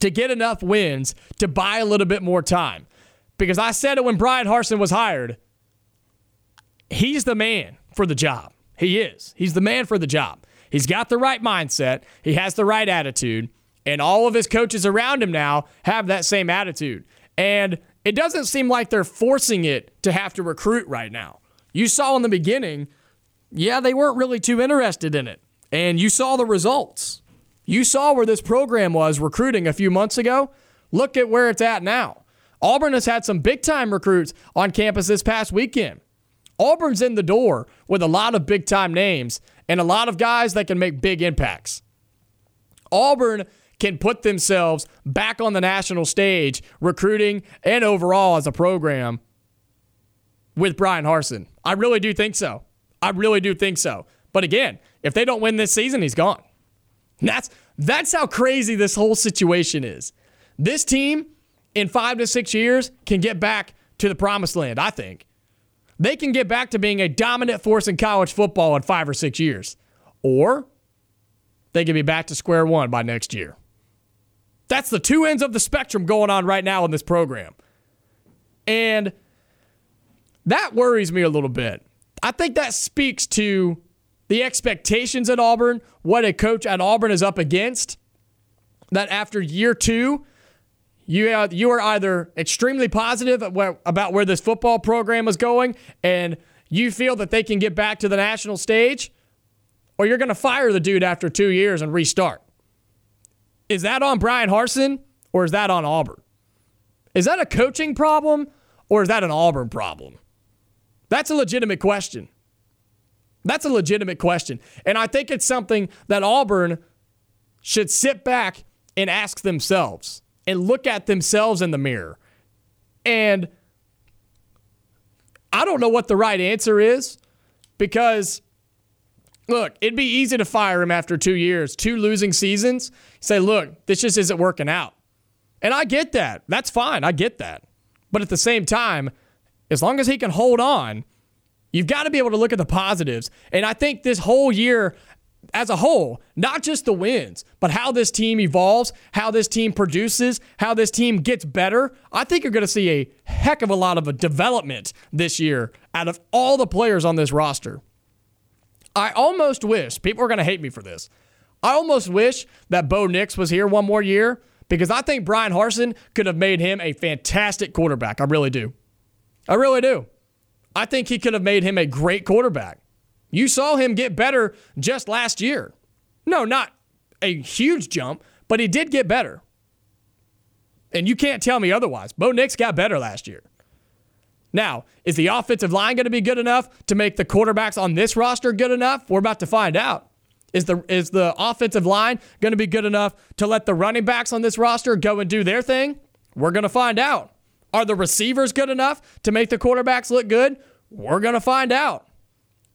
Speaker 2: to get enough wins to buy a little bit more time? Because I said it when Bryan Harsin was hired he's the man for the job. He is. He's the man for the job. He's got the right mindset, he has the right attitude, and all of his coaches around him now have that same attitude. And it doesn't seem like they're forcing it to have to recruit right now. You saw in the beginning, yeah, they weren't really too interested in it. And you saw the results. You saw where this program was recruiting a few months ago. Look at where it's at now. Auburn has had some big time recruits on campus this past weekend. Auburn's in the door with a lot of big time names and a lot of guys that can make big impacts. Auburn can put themselves back on the national stage, recruiting and overall as a program with Bryan Harsin. I really do think so. I really do think so. But again, if they don't win this season, he's gone. that's that's how crazy this whole situation is. This team in 5 to 6 years can get back to the promised land, I think they can get back to being a dominant force in college football in five or six years. Or they can be back to square one by next year. That's the two ends of the spectrum going on right now in this program. And that worries me a little bit. I think that speaks to the expectations at Auburn, what a coach at Auburn is up against. That after year two, you uh, you are either extremely positive about where this football program is going, and you feel that they can get back to the national stage, or you're going to fire the dude after two years and restart. Is that on Bryan Harsin or is that on Auburn? Is that a coaching problem or is that an Auburn problem? That's a legitimate question. That's a legitimate question. And I think it's something that Auburn should sit back and ask themselves and look at themselves in the mirror. And I don't know what the right answer is because, look, it'd be easy to fire him after two years, two losing seasons. Say, look, this just isn't working out. And I get that. That's fine. I get that. But at the same time, as long as he can hold on, you've got to be able to look at the positives. And I think this whole year, as a whole, not just the wins, but how this team evolves, how this team produces, how this team gets better. I think you're going to see a heck of a lot of a development this year out of all the players on this roster. I almost wish, people are going to hate me for this. I almost wish that Bo Nix was here one more year because I think Bryan Harsin could have made him a fantastic quarterback. I really do. I really do. I think he could have made him a great quarterback. You saw him get better just last year. No, not a huge jump, but he did get better. And you can't tell me otherwise. Bo Nix got better last year. Now, is the offensive line going to be good enough to make the quarterbacks on this roster good enough? We're about to find out. Is the is the offensive line going to be good enough to let the running backs on this roster go and do their thing? We're going to find out. Are the receivers good enough to make the quarterbacks look good? We're going to find out.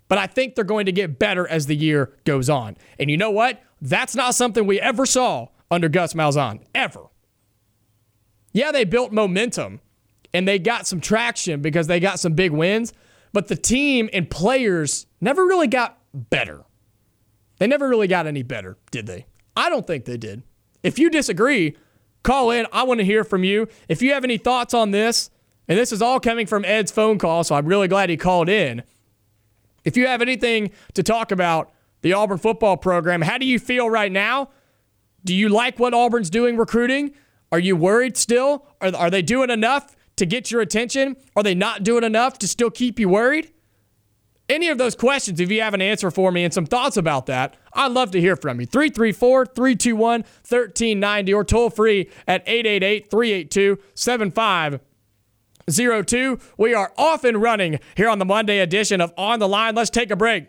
Speaker 2: But I think they're going to get better as the year goes on. And you know what? That's not something we ever saw under Gus Malzahn, ever. Yeah, they built momentum and they got some traction because they got some big wins, but the team and players never really got better. They never really got any better, did they? I don't think they did. If you disagree, call in. I want to hear from you. If you have any thoughts on this, and this is all coming from Ed's phone call, so I'm really glad he called in. If you have anything to talk about the Auburn football program, how do you feel right now? Do you like what Auburn's doing recruiting? Are you worried still? Are, are they doing enough to get your attention? Are they not doing enough to still keep you worried? Any of those questions, if you have an answer for me and some thoughts about that, I'd love to hear from you. 334 321 1390 or toll free at 888 382 7502. We are off and running here on the Monday edition of On the Line. Let's take a break.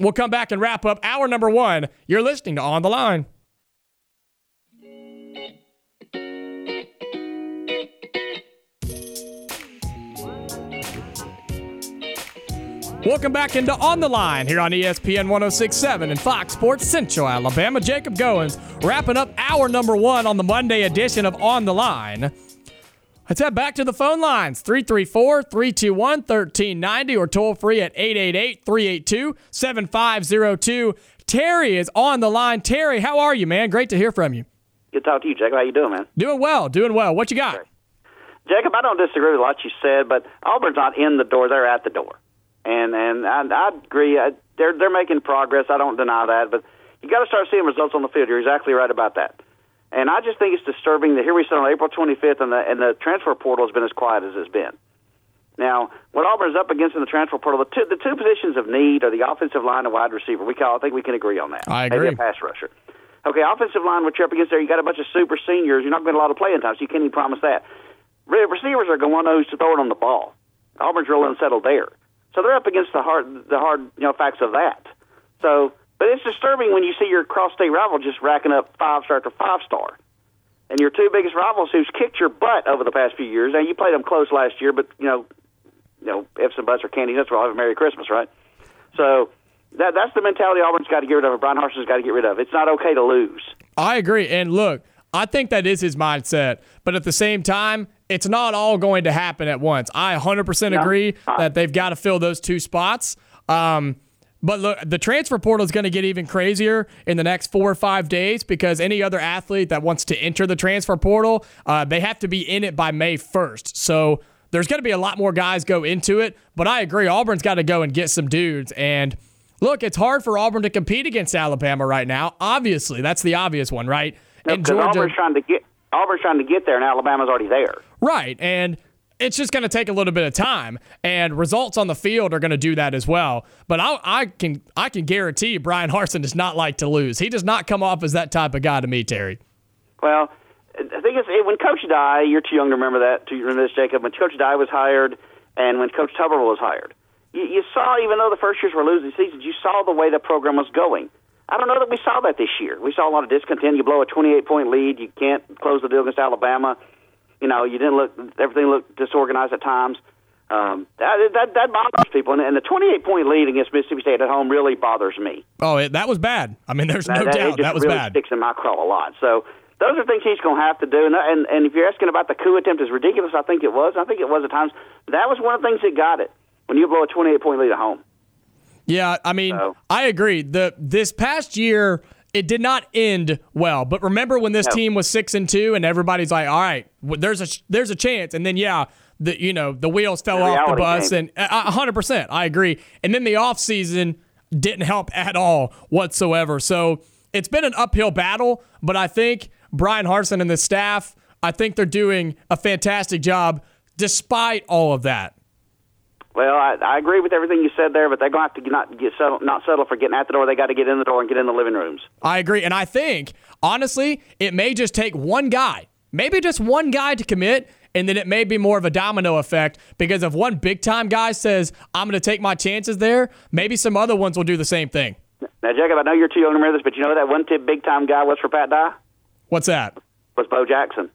Speaker 2: We'll come back and wrap up hour number one. You're listening to On the Line. Welcome back into On the Line here on ESPN 1067 and Fox Sports Central Alabama. Jacob Goins wrapping up hour number one on the Monday edition of On the Line. Let's head back to the phone lines 334 321 1390 or toll free at 888 382 7502. Terry is on the line. Terry, how are you, man? Great to hear from you.
Speaker 5: Good to talk to you, Jacob. How you doing, man?
Speaker 2: Doing well, doing well. What you got?
Speaker 5: Jacob, I don't disagree with a lot you said, but Auburn's not in the door; they're at the door and and I, I agree. I, they're they're making progress. I don't deny that, but you got to start seeing results on the field. You're exactly right about that. And I just think it's disturbing that here we sit on April 25th, and the and the transfer portal has been as quiet as it's been. Now, what Auburn's up against in the transfer portal, the two the two positions of need are the offensive line and wide receiver. We call, I think we can agree on that.
Speaker 2: I agree.
Speaker 5: Maybe a pass rusher. Okay, offensive line, what you're up against there, you got a bunch of super seniors. You're not going to get a lot of playing time, so you can't even promise that. Receivers are going to who's to throw it on the ball. Auburn's real unsettled there. So they're up against the hard, the hard, you know, facts of that. So, but it's disturbing when you see your cross-state rival just racking up five-star after five-star, and your two biggest rivals who's kicked your butt over the past few years. And you played them close last year, but you know, you know, ifs and buts are candy nuts. We'll have a Merry Christmas, right? So that that's the mentality Auburn's got to get rid of. Bryan Harsin's got to get rid of. It's not okay to lose.
Speaker 2: I agree. And look, I think that is his mindset. But at the same time, it's not all going to happen at once. I 100% agree that they've got to fill those two spots. Um, but look, the transfer portal is going to get even crazier in the next four or five days because any other athlete that wants to enter the transfer portal, uh, they have to be in it by May 1st. So there's going to be a lot more guys go into it. But I agree, Auburn's got to go and get some dudes. And look, it's hard for Auburn to compete against Alabama right now. Obviously, that's the obvious one, right?
Speaker 5: and Georgia, Auburn's trying to get Auburn's trying to get there, and Alabama's already there.
Speaker 2: Right, and it's just going to take a little bit of time, and results on the field are going to do that as well. But I, I can I can guarantee Bryan Harsin does not like to lose. He does not come off as that type of guy to me, Terry.
Speaker 5: Well, I think it's when Coach Dye. You're too young to remember that. To remember this, Jacob. When Coach Dye was hired, and when Coach Tuberville was hired, you, you saw even though the first years were losing seasons, you saw the way the program was going. I don't know that we saw that this year. We saw a lot of discontent. You blow a 28 point lead, you can't close the deal against Alabama. You know, you didn't look. Everything looked disorganized at times. Um, that, that that bothers people, and, and the 28 point lead against Mississippi State at home really bothers me.
Speaker 2: Oh, it, that was bad. I mean, there's no
Speaker 5: that,
Speaker 2: doubt
Speaker 5: that
Speaker 2: was
Speaker 5: really
Speaker 2: bad.
Speaker 5: Sticks in my craw a lot. So those are things he's going to have to do. And, and and if you're asking about the coup attempt, as ridiculous I think it was, I think it was at times. That was one of the things that got it when you blow a 28 point lead at home.
Speaker 2: Yeah, I mean,
Speaker 5: So-
Speaker 2: I agree. The this past year it did not end well. But remember when this
Speaker 5: No.
Speaker 2: team was 6 and 2 and everybody's like, "All right, there's a there's a chance." And then yeah, the you know, the wheels fell
Speaker 5: The
Speaker 2: off the bus
Speaker 5: came.
Speaker 2: and uh, 100%, I agree. And then the offseason didn't help at all whatsoever. So, it's been an uphill battle, but I think Bryan Harsin and the staff, I think they're doing a fantastic job despite all of that.
Speaker 5: Well, I, I agree with everything you said there, but they're going to have to not get settle, not settle for getting at the door. They got to get in the door and get in the living rooms.
Speaker 2: I agree. And I think, honestly, it may just take one guy, maybe just one guy to commit, and then it may be more of a domino effect because if one big time guy says, I'm going to take my chances there, maybe some other ones will do the same thing.
Speaker 5: Now, Jacob, I know you're too young to remember this, but you know that one tip big time guy was for Pat Dye
Speaker 2: What's that?
Speaker 5: was Bo Jackson.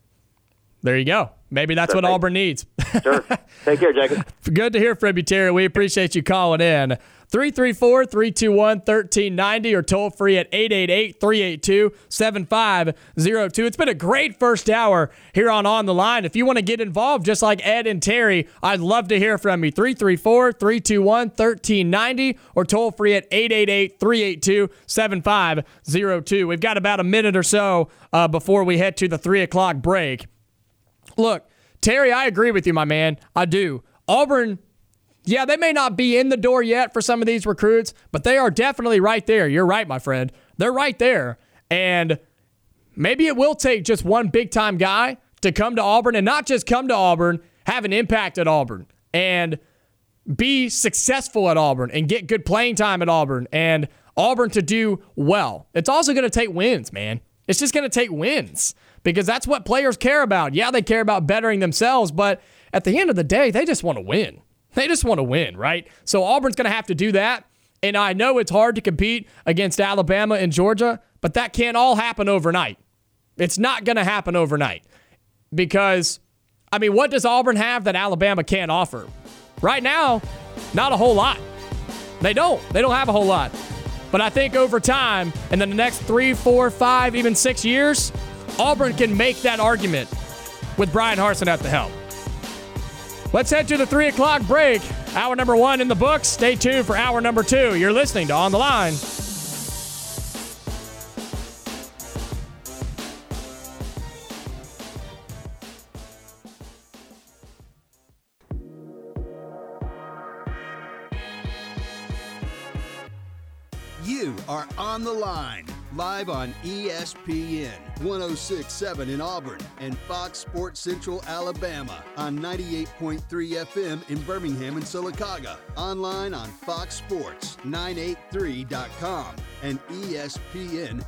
Speaker 2: There you go. Maybe that's what
Speaker 5: Okay.
Speaker 2: Auburn needs.
Speaker 5: Sure. Take care, Jacob.
Speaker 2: Good to hear from you, Terry. We appreciate you calling in. 334 321 1390 or toll free at 888 382 7502. It's been a great first hour here on On the Line. If you want to get involved, just like Ed and Terry, I'd love to hear from you. 334 321 1390 or toll free at 888 382 7502. We've got about a minute or so uh, before we head to the 3 o'clock break. Look, Terry, I agree with you, my man. I do. Auburn, yeah, they may not be in the door yet for some of these recruits, but they are definitely right there. You're right, my friend. They're right there. And maybe it will take just one big time guy to come to Auburn and not just come to Auburn, have an impact at Auburn and be successful at Auburn and get good playing time at Auburn and Auburn to do well. It's also going to take wins, man. It's just going to take wins because that's what players care about. Yeah, they care about bettering themselves, but at the end of the day, they just want to win. They just want to win, right? So Auburn's going to have to do that. And I know it's hard to compete against Alabama and Georgia, but that can't all happen overnight. It's not going to happen overnight because, I mean, what does Auburn have that Alabama can't offer? Right now, not a whole lot. They don't. They don't have a whole lot. But I think over time, and then the next three, four, five, even six years, Auburn can make that argument with Bryan Harsin at the helm. Let's head to the three o'clock break. Hour number one in the books. Stay tuned for hour number two. You're listening to On the Line.
Speaker 1: You are on the line, live on ESPN 1067 in Auburn and Fox Sports Central Alabama on 98.3 FM in Birmingham and Sylacauga. Online on foxsports983.com and E espnau.com.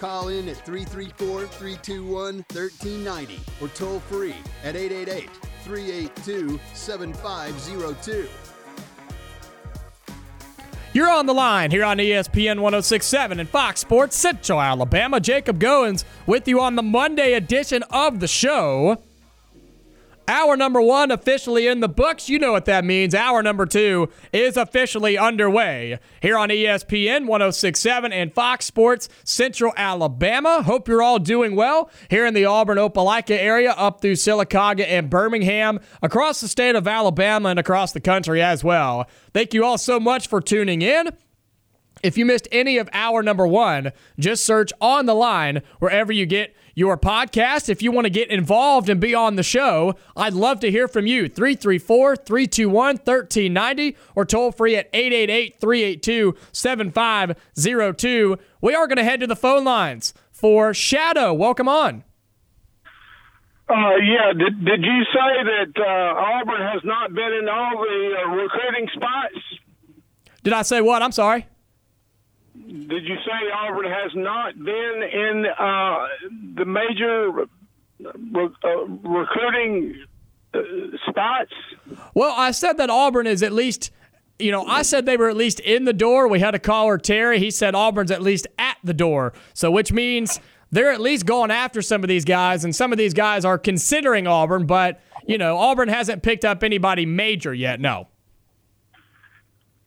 Speaker 1: Call in at 334 321 1390 or toll free at 888 382 7502.
Speaker 2: You're on the line here on ESPN 1067 and Fox Sports Central Alabama. Jacob Goins with you on the Monday edition of the show. Hour number one officially in the books. You know what that means. Hour number two is officially underway here on ESPN 1067 and Fox Sports Central Alabama. Hope you're all doing well here in the Auburn Opelika area, up through Sylacauga and Birmingham, across the state of Alabama, and across the country as well. Thank you all so much for tuning in. If you missed any of hour number one, just search on the line wherever you get your podcast. If you want to get involved and be on the show, I'd love to hear from you. 334 321 1390 or toll free at 888 382 7502. We are going to head to the phone lines for Shadow. Welcome on.
Speaker 6: Uh, yeah, did, did you say that uh, Auburn has not been in all the uh, recruiting spots?
Speaker 2: Did I say what? I'm sorry.
Speaker 6: Did you say Auburn has not been in uh, the major re- uh, recruiting uh, spots?
Speaker 2: Well, I said that Auburn is at least, you know, I said they were at least in the door. We had a caller, Terry. He said Auburn's at least at the door. So, which means they're at least going after some of these guys, and some of these guys are considering Auburn, but, you know, Auburn hasn't picked up anybody major yet. No.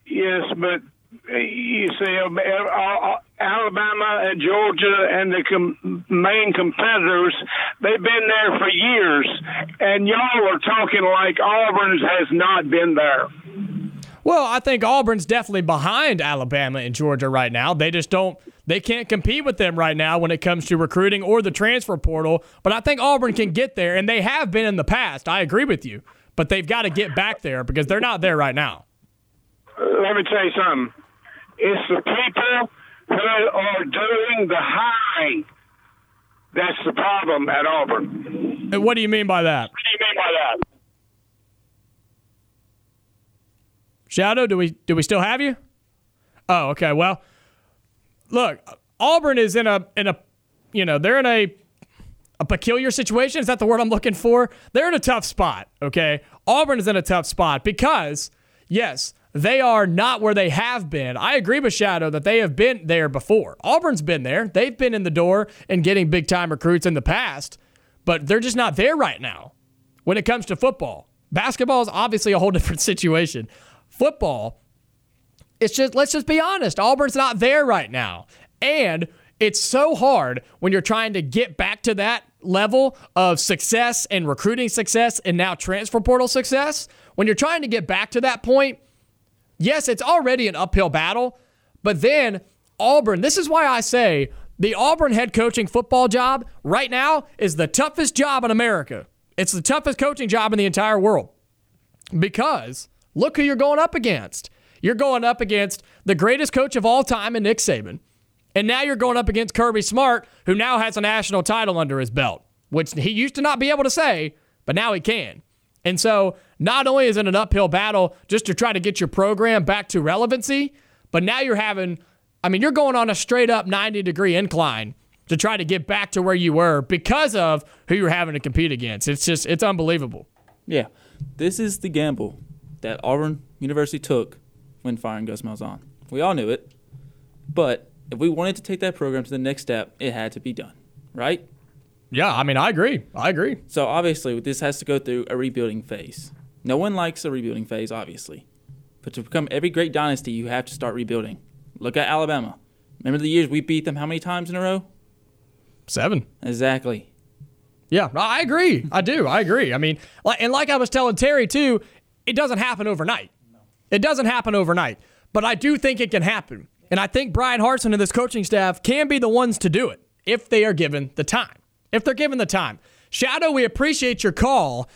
Speaker 6: Yes, but you see, uh, uh, Alabama and Georgia and the com- main competitors, they've been there for years, and y'all are talking like Auburn has not been there.
Speaker 2: Well, I think Auburn's definitely behind Alabama and Georgia right now. They just don't they can't compete with them right now when it comes to recruiting or the transfer portal. But I think Auburn can get there, and they have been in the past. I agree with you. But they've got to get back there because they're not there right now.
Speaker 6: Let me tell you something. It's the people who are doing the hiring. That's the problem at Auburn.
Speaker 2: And what do you mean by that?
Speaker 6: What do you mean by that?
Speaker 2: Shadow, do we do we still have you? Oh, okay. Well, look, Auburn is in a in a you know, they're in a a peculiar situation. Is that the word I'm looking for? They're in a tough spot, okay? Auburn is in a tough spot because yes, they are not where they have been. I agree with Shadow that they have been there before. Auburn's been there. They've been in the door and getting big time recruits in the past, but they're just not there right now when it comes to football. Basketball is obviously a whole different situation. Football, it's just, let's just be honest, Auburn's not there right now. And it's so hard when you're trying to get back to that level of success and recruiting success and now transfer portal success. When you're trying to get back to that point, yes, it's already an uphill battle, but then Auburn, this is why I say the Auburn head coaching football job right now is the toughest job in America. It's the toughest coaching job in the entire world because look who you're going up against. You're going up against the greatest coach of all time in Nick Saban. And now you're going up against Kirby Smart, who now has a national title under his belt, which he used to not be able to say, but now he can. And so not only is it an uphill battle just to try to get your program back to relevancy, but now you're having, I mean, you're going on a straight up 90 degree incline to try to get back to where you were because of who you're having to compete against. It's just, it's unbelievable.
Speaker 3: Yeah. This is the gamble that Auburn University took when firing Gus Malzahn. We all knew it, but if we wanted to take that program to the next step, it had to be done, right?
Speaker 2: Yeah, I mean, I agree. I agree.
Speaker 3: So obviously, this has to go through a rebuilding phase. No one likes a rebuilding phase, obviously. But to become every great dynasty, you have to start rebuilding. Look at Alabama. Remember the years we beat them how many times in a row?
Speaker 2: Seven.
Speaker 3: Exactly.
Speaker 2: Yeah, I agree. I do. I agree. I mean, and like I was telling Terry too, it doesn't happen overnight. It doesn't happen overnight. But I do think it can happen. And I think Bryan Harsin and this coaching staff can be the ones to do it if they are given the time. If they're given the time. Shadow, we appreciate your call.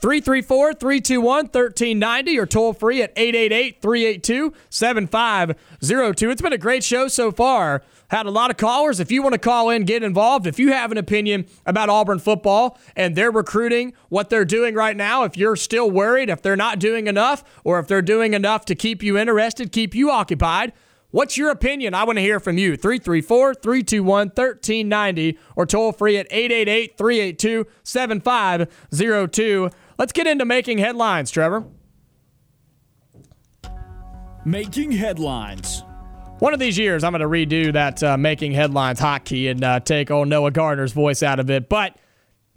Speaker 2: 334 321 1390 or toll free at 888 382 7502. It's been a great show so far. Had a lot of callers. If you want to call in, get involved. If you have an opinion about Auburn football and their recruiting, what they're doing right now, if you're still worried, if they're not doing enough, or if they're doing enough to keep you interested, keep you occupied, What's your opinion? I want to hear from you. 334 321 1390 or toll free at 888 382 7502. Let's get into making headlines, Trevor.
Speaker 7: Making headlines.
Speaker 2: One of these years, I'm going to redo that uh, making headlines hotkey and uh, take old Noah Gardner's voice out of it. But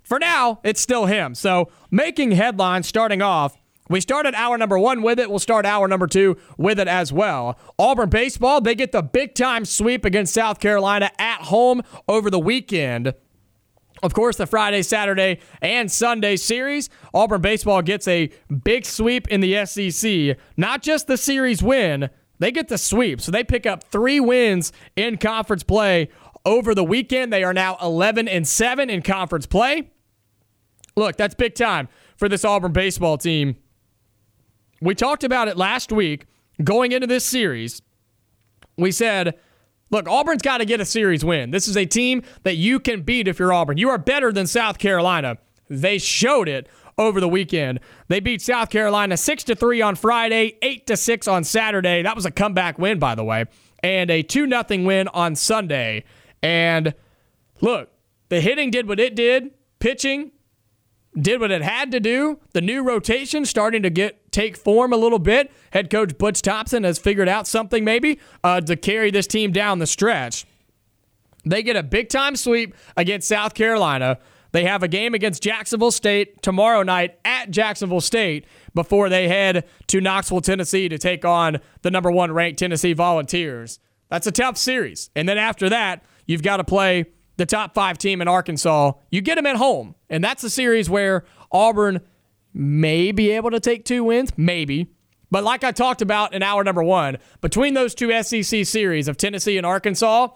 Speaker 2: for now, it's still him. So, making headlines starting off. We started hour number one with it. We'll start hour number two with it as well. Auburn baseball, they get the big time sweep against South Carolina at home over the weekend. Of course, the Friday, Saturday, and Sunday series, Auburn baseball gets a big sweep in the SEC. Not just the series win, they get the sweep. So they pick up three wins in conference play over the weekend. They are now 11 and 7 in conference play. Look, that's big time for this Auburn baseball team. We talked about it last week going into this series. We said, look, Auburn's got to get a series win. This is a team that you can beat if you're Auburn. You are better than South Carolina. They showed it over the weekend. They beat South Carolina 6 to 3 on Friday, 8 to 6 on Saturday. That was a comeback win by the way, and a 2 0 win on Sunday. And look, the hitting did what it did. Pitching did what it had to do. The new rotation starting to get take form a little bit. Head coach Butch Thompson has figured out something maybe uh, to carry this team down the stretch. They get a big time sweep against South Carolina. They have a game against Jacksonville State tomorrow night at Jacksonville State before they head to Knoxville, Tennessee to take on the number one ranked Tennessee Volunteers. That's a tough series. And then after that, you've got to play the top five team in Arkansas. You get them at home. And that's a series where Auburn may be able to take two wins, maybe. But like I talked about in hour number one, between those two SEC series of Tennessee and Arkansas,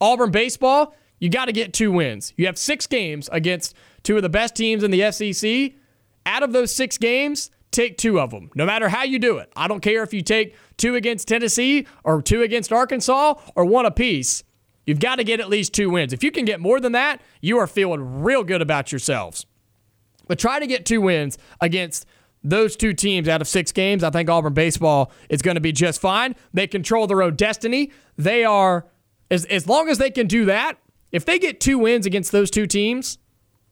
Speaker 2: Auburn baseball, you got to get two wins. You have six games against two of the best teams in the SEC. Out of those six games, take two of them, no matter how you do it. I don't care if you take two against Tennessee or two against Arkansas or one apiece. You've got to get at least two wins. If you can get more than that, you are feeling real good about yourselves. But try to get two wins against those two teams out of six games. I think Auburn baseball is going to be just fine. They control their own destiny. They are, as, as long as they can do that, if they get two wins against those two teams,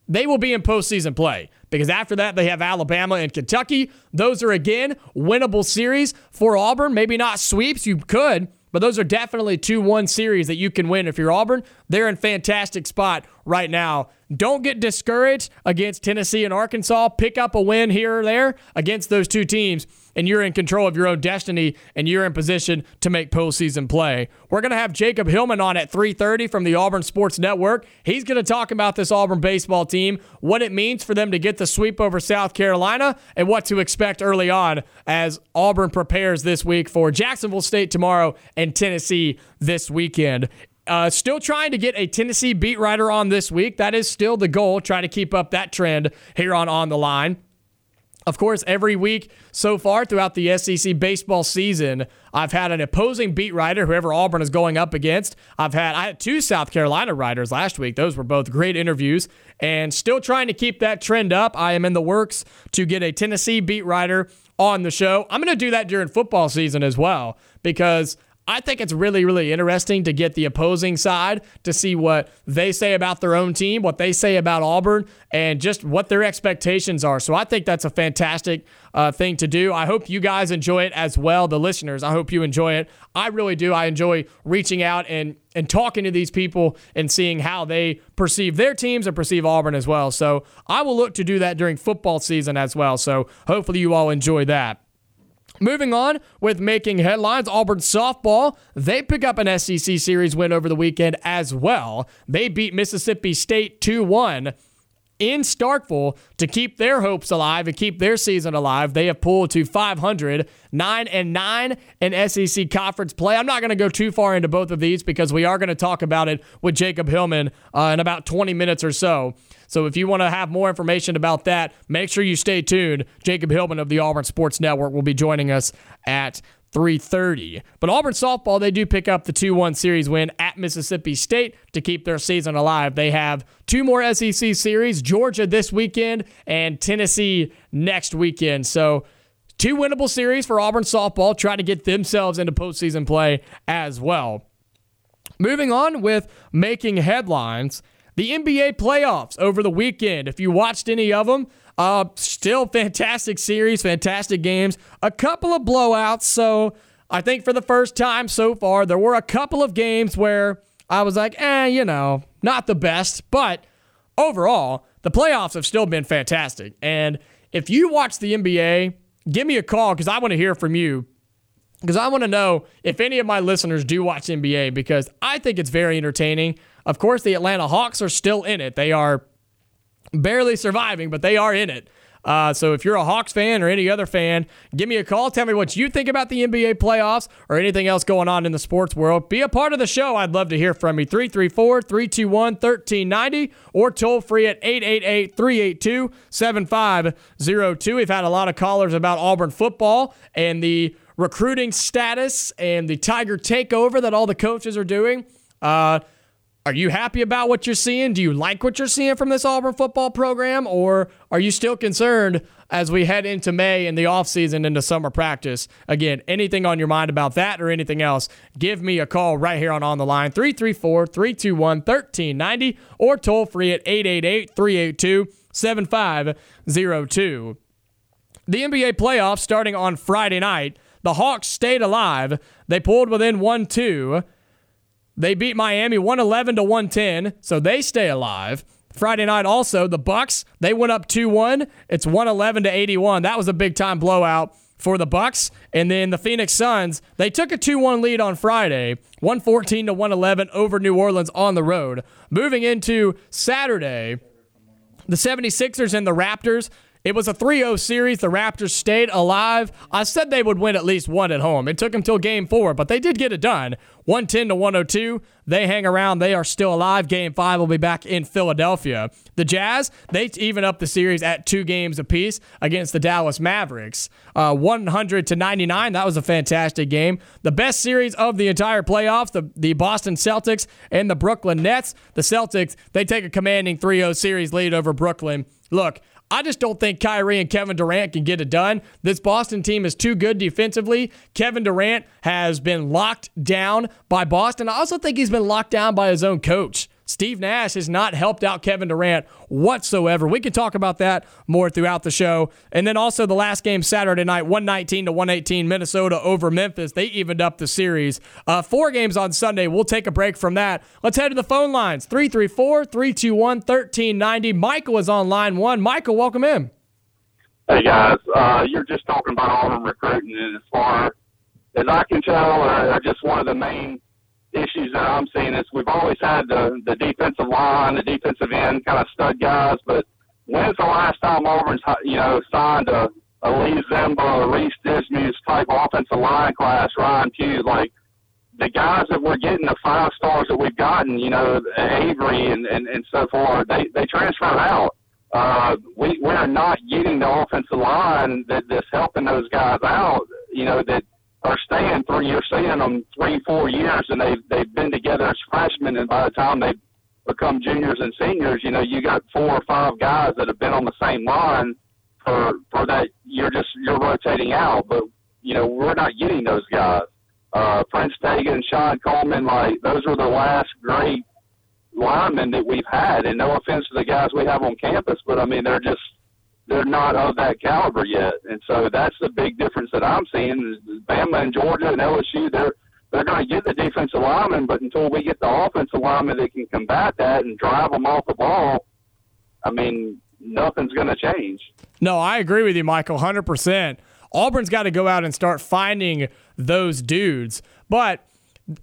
Speaker 2: they will be in postseason play because after that they have Alabama and Kentucky. Those are again winnable series for Auburn. Maybe not sweeps, you could, but those are definitely 2 1 series that you can win if you're Auburn. They're in fantastic spot right now. Don't get discouraged against Tennessee and Arkansas. Pick up a win here or there against those two teams, and you're in control of your own destiny, and you're in position to make postseason play. We're going to have Jacob Hillman on at 3.30 from the Auburn Sports Network. He's going to talk about this Auburn baseball team, what it means for them to get the sweep over South Carolina, and what to expect early on as Auburn prepares this week for Jacksonville State tomorrow and Tennessee this weekend. Uh, still trying to get a Tennessee beat writer on this week. That is still the goal. Try to keep up that trend here on On the Line. Of course, every week so far throughout the SEC baseball season, I've had an opposing beat writer, whoever Auburn is going up against. I've had I had two South Carolina writers last week. Those were both great interviews, and still trying to keep that trend up. I am in the works to get a Tennessee beat writer on the show. I'm going to do that during football season as well because I think it's really, really interesting to get the opposing side to see what they say about their own team, what they say about Auburn, and just what their expectations are. So I think that's a fantastic uh, thing to do. I hope you guys enjoy it as well, the listeners. I hope you enjoy it. I really do. I enjoy reaching out and and talking to these people and seeing how they perceive their teams and perceive Auburn as well. So I will look to do that during football season as well. So hopefully you all enjoy that. Moving on with making headlines, Auburn softball, they pick up an SEC series win over the weekend as well. They beat Mississippi State 2 1 in Starkville to keep their hopes alive and keep their season alive. They have pulled to 500, 9 and 9 in SEC conference play. I'm not going to go too far into both of these because we are going to talk about it with Jacob Hillman uh, in about 20 minutes or so. So if you want to have more information about that, make sure you stay tuned. Jacob Hillman of the Auburn Sports Network will be joining us at 3:30. But Auburn softball they do pick up the 2-1 series win at Mississippi State to keep their season alive. They have two more SEC series, Georgia this weekend and Tennessee next weekend. So two winnable series for Auburn softball try to get themselves into postseason play as well. Moving on with making headlines, the NBA playoffs over the weekend. If you watched any of them, uh, still fantastic series, fantastic games, a couple of blowouts. So I think for the first time so far, there were a couple of games where I was like, eh, you know, not the best. But overall, the playoffs have still been fantastic. And if you watch the NBA, give me a call because I want to hear from you. Because I want to know if any of my listeners do watch NBA because I think it's very entertaining. Of course, the Atlanta Hawks are still in it. They are barely surviving, but they are in it. Uh, so if you're a Hawks fan or any other fan, give me a call. Tell me what you think about the NBA playoffs or anything else going on in the sports world. Be a part of the show. I'd love to hear from you. 334 321 1390 or toll free at 888 382 7502. We've had a lot of callers about Auburn football and the recruiting status and the Tiger takeover that all the coaches are doing. Uh, are you happy about what you're seeing? Do you like what you're seeing from this Auburn football program? Or are you still concerned as we head into May and the offseason into summer practice? Again, anything on your mind about that or anything else, give me a call right here on On the Line, 334 321 1390, or toll free at 888 382 7502. The NBA playoffs starting on Friday night. The Hawks stayed alive. They pulled within 1 2. They beat Miami 111 to 110, so they stay alive. Friday night also, the Bucks, they went up 2-1. It's 111 to 81. That was a big time blowout for the Bucks. And then the Phoenix Suns, they took a 2-1 lead on Friday, 114 to 111 over New Orleans on the road. Moving into Saturday, the 76ers and the Raptors, it was a 3 0 series. The Raptors stayed alive. I said they would win at least one at home. It took them till game four, but they did get it done. 110 to 102. They hang around. They are still alive. Game five will be back in Philadelphia. The Jazz, they even up the series at two games apiece against the Dallas Mavericks. Uh, 100 to 99. That was a fantastic game. The best series of the entire playoffs, the, the Boston Celtics and the Brooklyn Nets. The Celtics, they take a commanding 3 0 series lead over Brooklyn. Look, I just don't think Kyrie and Kevin Durant can get it done. This Boston team is too good defensively. Kevin Durant has been locked down by Boston. I also think he's been locked down by his own coach. Steve Nash has not helped out Kevin Durant whatsoever. We can talk about that more throughout the show. And then also the last game Saturday night, 119 to 118, Minnesota over Memphis. They evened up the series. Uh, four games on Sunday. We'll take a break from that. Let's head to the phone lines 334 321 1390. Michael is on line one. Michael, welcome in.
Speaker 8: Hey guys, uh, you're just talking about Auburn recruiting, and as far as I can tell, uh, just one of the main issues that I'm seeing is we've always had the the defensive line, the defensive end kind of stud guys, but when's the last time Auburn's you know signed a a Lee Ziemba, a Reese Dismuke type offensive line class, Ryan Pugh, like the guys that we're getting, the five stars that we've gotten, you know, Avery and, and, and so forth, they, they transfer out. Uh, we, we're not getting the offensive line that, that's helping those guys out, you know, that are staying three. You're seeing them three, four years, and they've they've been together as freshmen, and by the time they become juniors and seniors, you know, you got four or five guys that have been on the same line for for that. You're just you're rotating out, but you know we're not getting those guys. Uh, Prince Tega, and Shon Coleman, like those are the last great linemen that we've had. And no offense to the guys we have on campus, but I mean they're just they're not of that caliber yet. And so that's the big difference that I'm seeing. Bama and Georgia and LSU, they're they're going to get the defensive lineman, but until we get the offensive lineman that can combat that and drive them off the ball, I mean, nothing's going to change.
Speaker 2: No, I agree with you, Michael, hundred percent. Auburn's got to go out and start finding those dudes, but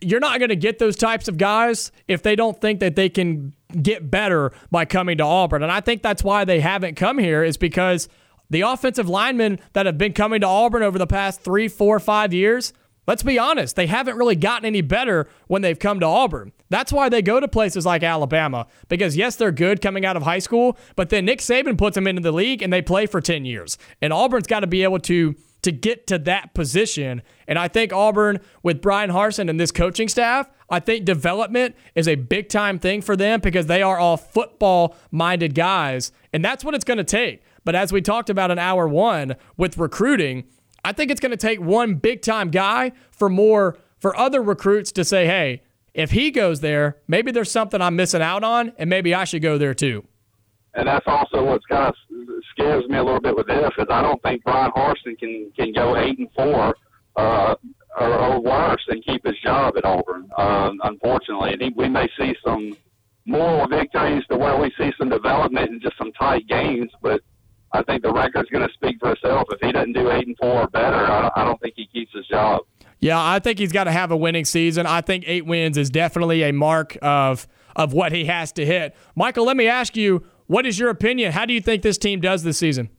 Speaker 2: you're not going to get those types of guys if they don't think that they can get better by coming to Auburn. And I think that's why they haven't come here is because the offensive linemen that have been coming to Auburn over the past three, four, five years, let's be honest, they haven't really gotten any better when they've come to Auburn. That's why they go to places like Alabama because, yes, they're good coming out of high school, but then Nick Saban puts them into the league and they play for 10 years. And Auburn's got to be able to to get to that position. And I think Auburn, with Bryan Harsin and this coaching staff, I think development is a big time thing for them because they are all football minded guys. And that's what it's going to take. But as we talked about in hour one with recruiting, I think it's going to take one big time guy for more for other recruits to say, hey, if he goes there, maybe there's something I'm missing out on, and maybe I should go there too.
Speaker 8: And that's also what's kind of scares me a little bit with this is I don't think Bryan Harsin can can go eight and four uh, or, or worse and keep his job at Auburn. Um, unfortunately, and he, we may see some moral victories to where we see some development and just some tight games, but. I think the record's going to speak for itself. If he doesn't do eight and four or better, I, I don't think he keeps his job.
Speaker 2: Yeah, I think he's got to have a winning season. I think eight wins is definitely a mark of of what he has to hit. Michael, let me ask you, what is your opinion? How do you think this team does this season?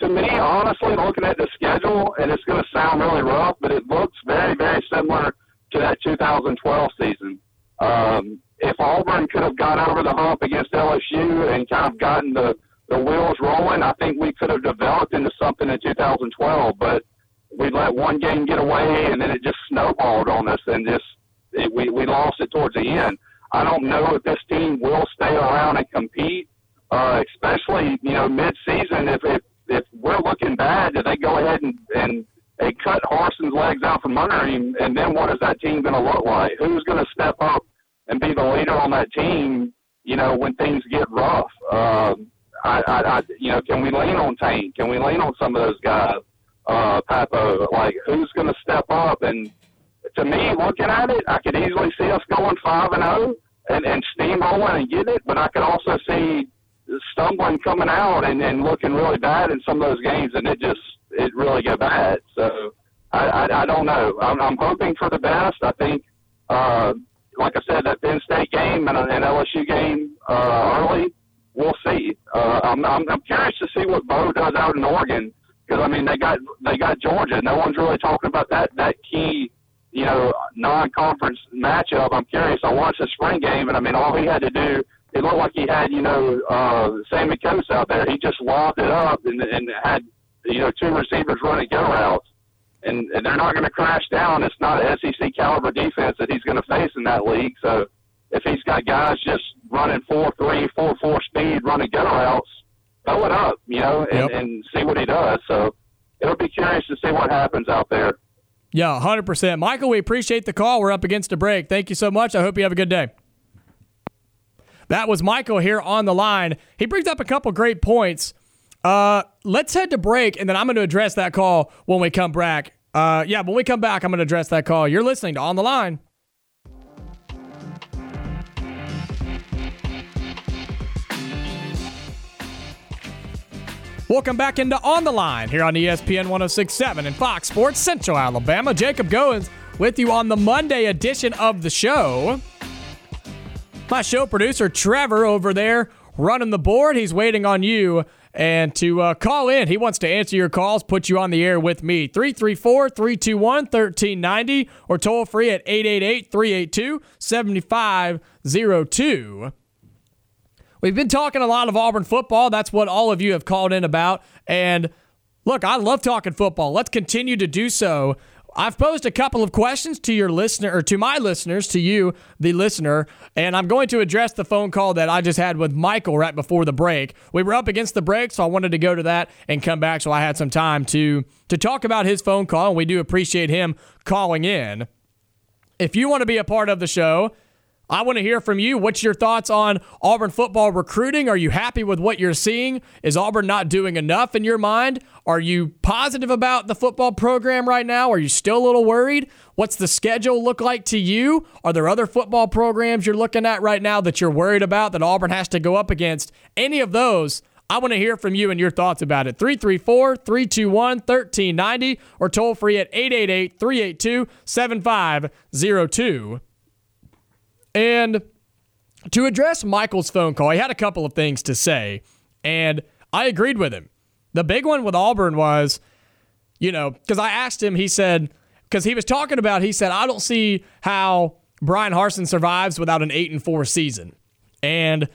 Speaker 8: To me, honestly, looking at the schedule, and it's going to sound really rough, but it looks very, very similar to that 2012 season. Um, if Auburn could have got over the hump against LSU and kind of gotten the the wheels rolling, I think we could have developed into something in 2012. But we let one game get away, and then it just snowballed on us, and just it, we we lost it towards the end. I don't know if this team will stay around and compete, uh, especially you know mid-season. If if if we're looking bad, do they go ahead and and they cut Harsin's legs out from under him, and then what is that team going to look like? Who's going to step up and be the leader on that team? You know, when things get rough, uh, I, I, I, you know, can we lean on Tank? Can we lean on some of those guys? Uh, Papa, like who's going to step up and to me, looking at it, I could easily see us going five and zero. and, and steamrolling and getting it, but I could also see stumbling coming out and, and looking really bad in some of those games, and it just it really got bad. So I, I, I don't know. I'm, I'm hoping for the best. I think, uh, like I said, that Penn State game and an LSU game uh, early, we'll see. Uh, I'm, I'm, I'm curious to see what Bo does out in Oregon because I mean they got they got Georgia. No one's really talking about that that key you know, non-conference matchup. I'm curious. I watched the spring game, and I mean, all he had to do, it looked like he had, you know, uh, Sammy Coates out there. He just lobbed it up and, and had, you know, two receivers running go routes. And, and they're not going to crash down. It's not an SEC caliber defense that he's going to face in that league. So if he's got guys just running four three, four four speed, running go routes, throw it up, you know, and, yep. and see what he does. So it'll be curious to see what happens out there.
Speaker 2: Yeah, 100%. Michael, we appreciate the call. We're up against a break. Thank you so much. I hope you have a good day. That was Michael here on the line. He brings up a couple great points. Uh, let's head to break, and then I'm going to address that call when we come back. Uh, yeah, when we come back, I'm going to address that call. You're listening to On the Line. Welcome back into On the Line here on ESPN 1067 and Fox Sports Central Alabama. Jacob Goins with you on the Monday edition of the show. My show producer, Trevor, over there running the board. He's waiting on you and to uh, call in. He wants to answer your calls, put you on the air with me. 334 321 1390 or toll free at 888 382 7502. We've been talking a lot of Auburn football. That's what all of you have called in about. And look, I love talking football. Let's continue to do so. I've posed a couple of questions to your listener or to my listeners, to you, the listener, and I'm going to address the phone call that I just had with Michael right before the break. We were up against the break, so I wanted to go to that and come back so I had some time to to talk about his phone call, and we do appreciate him calling in. If you want to be a part of the show, I want to hear from you. What's your thoughts on Auburn football recruiting? Are you happy with what you're seeing? Is Auburn not doing enough in your mind? Are you positive about the football program right now? Are you still a little worried? What's the schedule look like to you? Are there other football programs you're looking at right now that you're worried about that Auburn has to go up against? Any of those? I want to hear from you and your thoughts about it. 334 321 1390 or toll free at 888 382 7502. And to address Michael's phone call, he had a couple of things to say, and I agreed with him. The big one with Auburn was, you know, because I asked him, he said, because he was talking about, he said, I don't see how Bryan Harsin survives without an 8 and 4 season. And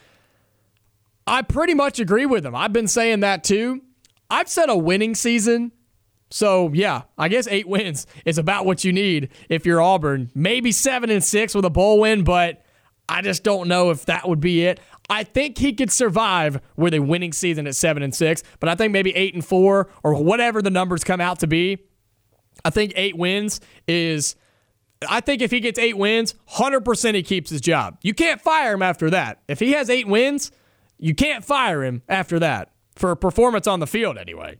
Speaker 2: I pretty much agree with him. I've been saying that too. I've said a winning season. So yeah, I guess eight wins is about what you need if you're Auburn. Maybe seven and six with a bowl win, but I just don't know if that would be it. I think he could survive with a winning season at seven and six, but I think maybe eight and four or whatever the numbers come out to be. I think eight wins is. I think if he gets eight wins, 100% he keeps his job. You can't fire him after that. If he has eight wins, you can't fire him after that for performance on the field, anyway.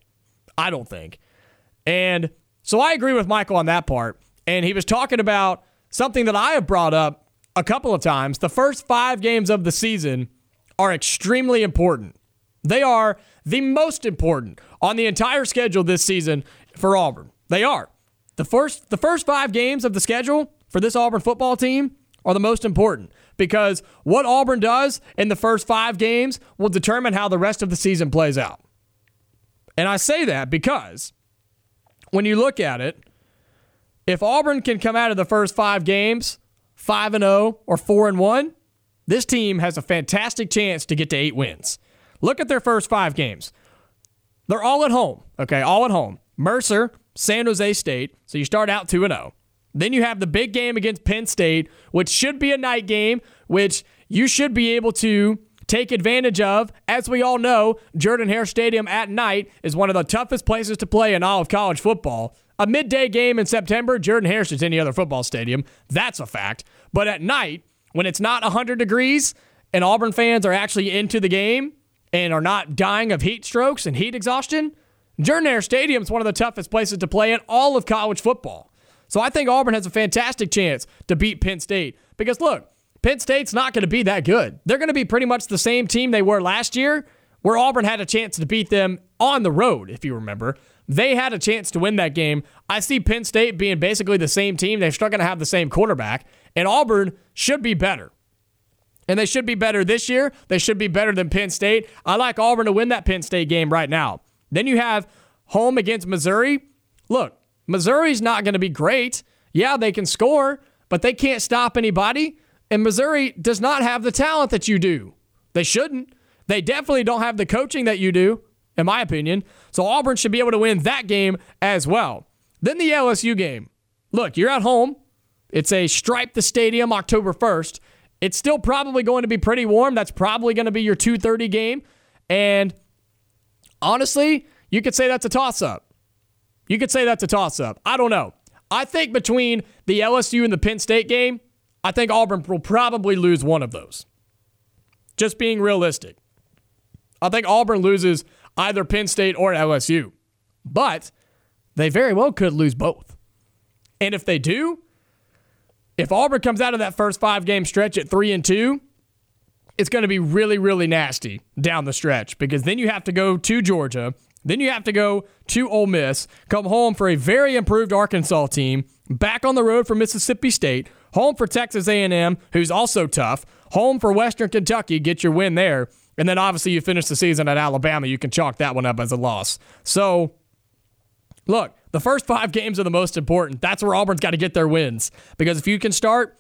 Speaker 2: I don't think. And so I agree with Michael on that part. And he was talking about something that I have brought up a couple of times. The first five games of the season are extremely important. They are the most important on the entire schedule this season for Auburn. They are. The first the first 5 games of the schedule for this Auburn football team are the most important because what Auburn does in the first 5 games will determine how the rest of the season plays out. And I say that because when you look at it, if Auburn can come out of the first five games 5 and 0 or 4 and 1, this team has a fantastic chance to get to eight wins. Look at their first five games. They're all at home, okay? All at home. Mercer, San Jose State. So you start out 2 and 0. Then you have the big game against Penn State, which should be a night game, which you should be able to take advantage of. As we all know, Jordan Hare Stadium at night is one of the toughest places to play in all of college football. A midday game in September, Jordan Hare is any other football stadium. That's a fact. But at night, when it's not 100 degrees and Auburn fans are actually into the game and are not dying of heat strokes and heat exhaustion, Jordan Hare Stadium is one of the toughest places to play in all of college football. So I think Auburn has a fantastic chance to beat Penn State. Because look, Penn State's not going to be that good. They're going to be pretty much the same team they were last year, where Auburn had a chance to beat them on the road, if you remember. They had a chance to win that game. I see Penn State being basically the same team. They're still going to have the same quarterback, and Auburn should be better. And they should be better this year. They should be better than Penn State. I like Auburn to win that Penn State game right now. Then you have home against Missouri. Look, Missouri's not going to be great. Yeah, they can score, but they can't stop anybody. And Missouri does not have the talent that you do. They shouldn't. They definitely don't have the coaching that you do, in my opinion. So Auburn should be able to win that game as well. Then the LSU game. Look, you're at home. It's a stripe the stadium October 1st. It's still probably going to be pretty warm. That's probably going to be your 2:30 game. And honestly, you could say that's a toss up. You could say that's a toss up. I don't know. I think between the LSU and the Penn State game, I think Auburn will probably lose one of those. Just being realistic. I think Auburn loses either Penn State or LSU. But they very well could lose both. And if they do, if Auburn comes out of that first five game stretch at three and two, it's going to be really, really nasty down the stretch because then you have to go to Georgia. Then you have to go to Ole Miss, come home for a very improved Arkansas team, back on the road for Mississippi State, home for Texas A&M, who's also tough, home for Western Kentucky, get your win there, and then obviously you finish the season at Alabama. You can chalk that one up as a loss. So, look, the first five games are the most important. That's where Auburn's got to get their wins. Because if you can start,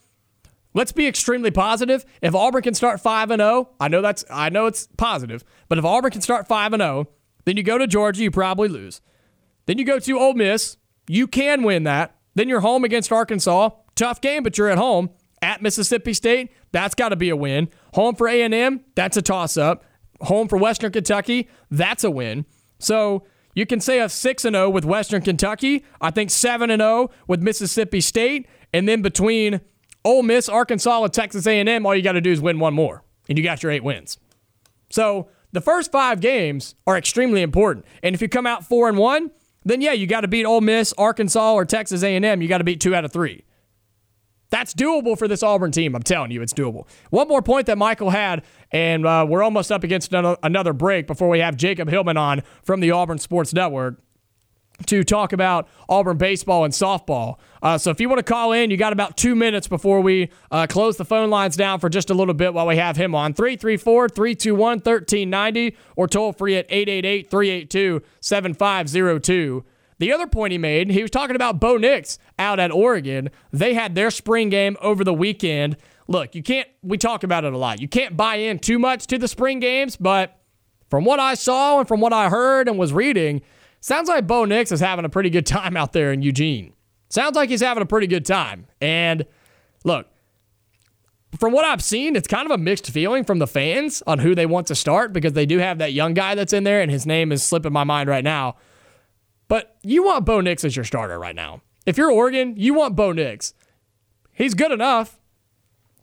Speaker 2: let's be extremely positive. If Auburn can start 5 and 0, I know that's I know it's positive, but if Auburn can start 5 and 0, then you go to Georgia, you probably lose. Then you go to Ole Miss, you can win that. Then you're home against Arkansas. Tough game, but you're at home. At Mississippi State, that's got to be a win. Home for A&M, that's a toss up. Home for Western Kentucky, that's a win. So, you can say a 6 and 0 with Western Kentucky. I think 7 and 0 with Mississippi State, and then between Ole Miss, Arkansas, and Texas A&M, all you got to do is win one more, and you got your 8 wins. So, the first 5 games are extremely important. And if you come out 4 and 1, then yeah, you got to beat Ole Miss, Arkansas, or Texas A&M. You got to beat 2 out of 3. That's doable for this Auburn team. I'm telling you, it's doable. One more point that Michael had, and uh, we're almost up against another break before we have Jacob Hillman on from the Auburn Sports Network to talk about Auburn baseball and softball. Uh, so if you want to call in, you got about two minutes before we uh, close the phone lines down for just a little bit while we have him on. 334 321 1390 or toll free at 888 382 7502. The other point he made, he was talking about Bo Nix out at Oregon. They had their spring game over the weekend. Look, you can't, we talk about it a lot. You can't buy in too much to the spring games, but from what I saw and from what I heard and was reading, sounds like Bo Nix is having a pretty good time out there in Eugene. Sounds like he's having a pretty good time. And look, from what I've seen, it's kind of a mixed feeling from the fans on who they want to start because they do have that young guy that's in there, and his name is slipping my mind right now. But you want Bo Nix as your starter right now. If you're Oregon, you want Bo Nix. He's good enough.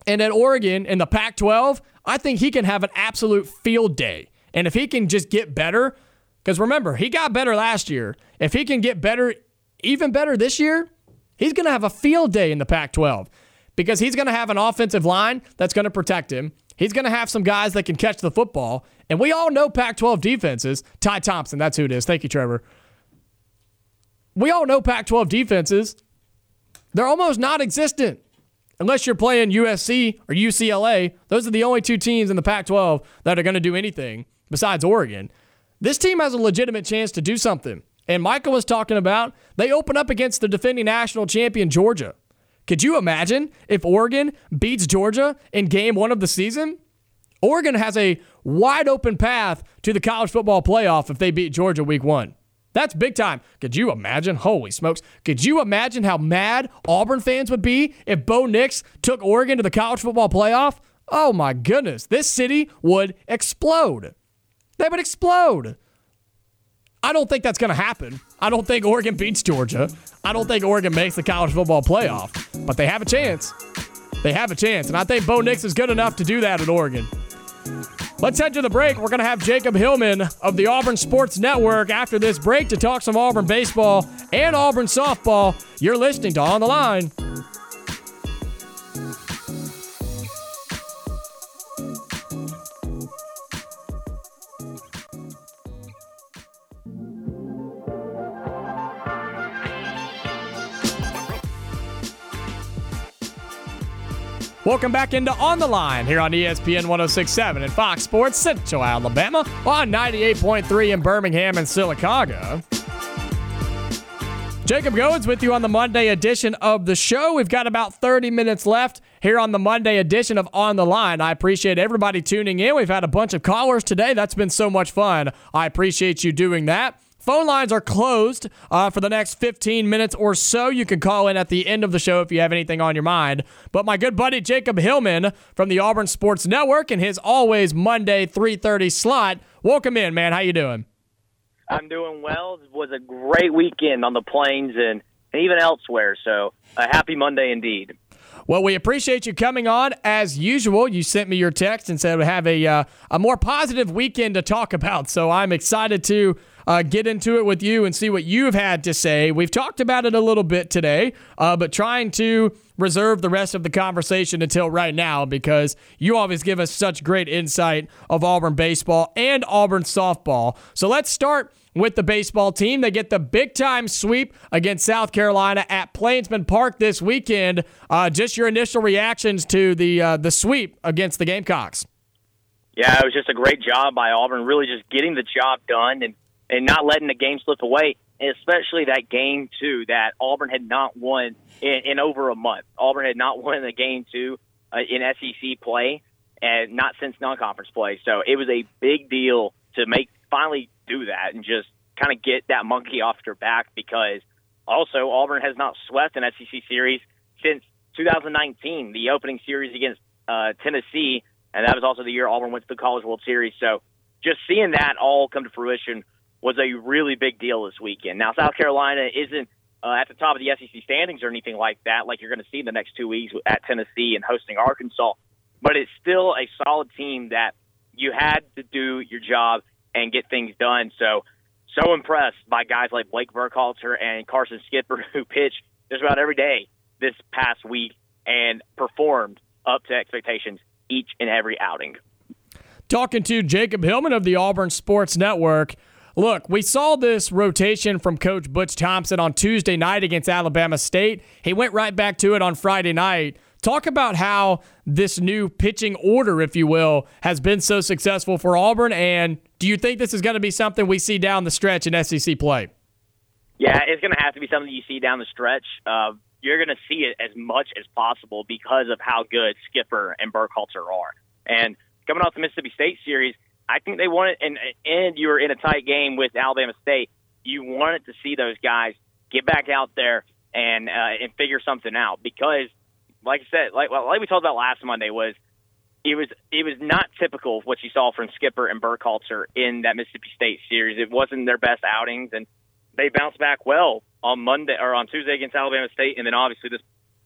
Speaker 2: And at Oregon in the Pac 12, I think he can have an absolute field day. And if he can just get better, because remember, he got better last year. If he can get better, even better this year, he's going to have a field day in the Pac 12 because he's going to have an offensive line that's going to protect him. He's going to have some guys that can catch the football. And we all know Pac 12 defenses. Ty Thompson, that's who it is. Thank you, Trevor we all know Pac 12 defenses, they're almost non existent unless you're playing USC or UCLA. Those are the only two teams in the Pac 12 that are going to do anything besides Oregon. This team has a legitimate chance to do something. And Michael was talking about they open up against the defending national champion, Georgia. Could you imagine if Oregon beats Georgia in game one of the season? Oregon has a wide open path to the college football playoff if they beat Georgia week one. That's big time. Could you imagine? Holy smokes. Could you imagine how mad Auburn fans would be if Bo Nix took Oregon to the college football playoff? Oh my goodness. This city would explode. They would explode. I don't think that's going to happen. I don't think Oregon beats Georgia. I don't think Oregon makes the college football playoff, but they have a chance. They have a chance. And I think Bo Nix is good enough to do that at Oregon. Let's head to the break. We're going to have Jacob Hillman of the Auburn Sports Network after this break to talk some Auburn baseball and Auburn softball. You're listening to On the Line. Welcome back into On the Line here on ESPN 1067 and Fox Sports Central Alabama on 98.3 in Birmingham and Sylacauga. Jacob Goins with you on the Monday edition of the show. We've got about 30 minutes left here on the Monday edition of On the Line. I appreciate everybody tuning in. We've had a bunch of callers today. That's been so much fun. I appreciate you doing that. Phone lines are closed uh, for the next 15 minutes or so. You can call in at the end of the show if you have anything on your mind. But my good buddy Jacob Hillman from the Auburn Sports Network and his always Monday 3:30 slot. Welcome in, man. How you doing?
Speaker 9: I'm doing well. It was a great weekend on the plains and, and even elsewhere. So a happy Monday indeed.
Speaker 2: Well, we appreciate you coming on as usual. You sent me your text and said we have a uh, a more positive weekend to talk about. So I'm excited to uh, get into it with you and see what you've had to say. We've talked about it a little bit today, uh, but trying to reserve the rest of the conversation until right now because you always give us such great insight of Auburn baseball and Auburn softball. So let's start with the baseball team. They get the big time sweep against South Carolina at Plainsman Park this weekend. Uh, just your initial reactions to the uh, the sweep against the Gamecocks.
Speaker 9: Yeah, it was just a great job by Auburn, really just getting the job done and and not letting the game slip away, especially that game two that Auburn had not won in, in over a month. Auburn had not won the game two uh, in SEC play, and not since non-conference play. So it was a big deal to make finally do that and just kind of get that monkey off your back because also Auburn has not swept an SEC series since 2019, the opening series against uh, Tennessee, and that was also the year Auburn went to the College World Series. So just seeing that all come to fruition was a really big deal this weekend. Now, South Carolina isn't uh, at the top of the SEC standings or anything like that, like you're going to see in the next two weeks at Tennessee and hosting Arkansas, but it's still a solid team that you had to do your job and get things done. So, so impressed by guys like Blake Burkhalter and Carson Skipper, who pitched just about every day this past week and performed up to expectations each and every outing.
Speaker 2: Talking to Jacob Hillman of the Auburn Sports Network. Look, we saw this rotation from Coach Butch Thompson on Tuesday night against Alabama State. He went right back to it on Friday night. Talk about how this new pitching order, if you will, has been so successful for Auburn. And do you think this is going to be something we see down the stretch in SEC play?
Speaker 9: Yeah, it's going to have to be something you see down the stretch. Uh, you're going to see it as much as possible because of how good Skipper and Burkhalter are. And coming off the Mississippi State series, I think they wanted, and and you were in a tight game with Alabama State. You wanted to see those guys get back out there and uh, and figure something out because, like I said, like like we talked about last Monday, was it was it was not typical of what you saw from Skipper and Burkhalter in that Mississippi State series. It wasn't their best outings, and they bounced back well on Monday or on Tuesday against Alabama State, and then obviously this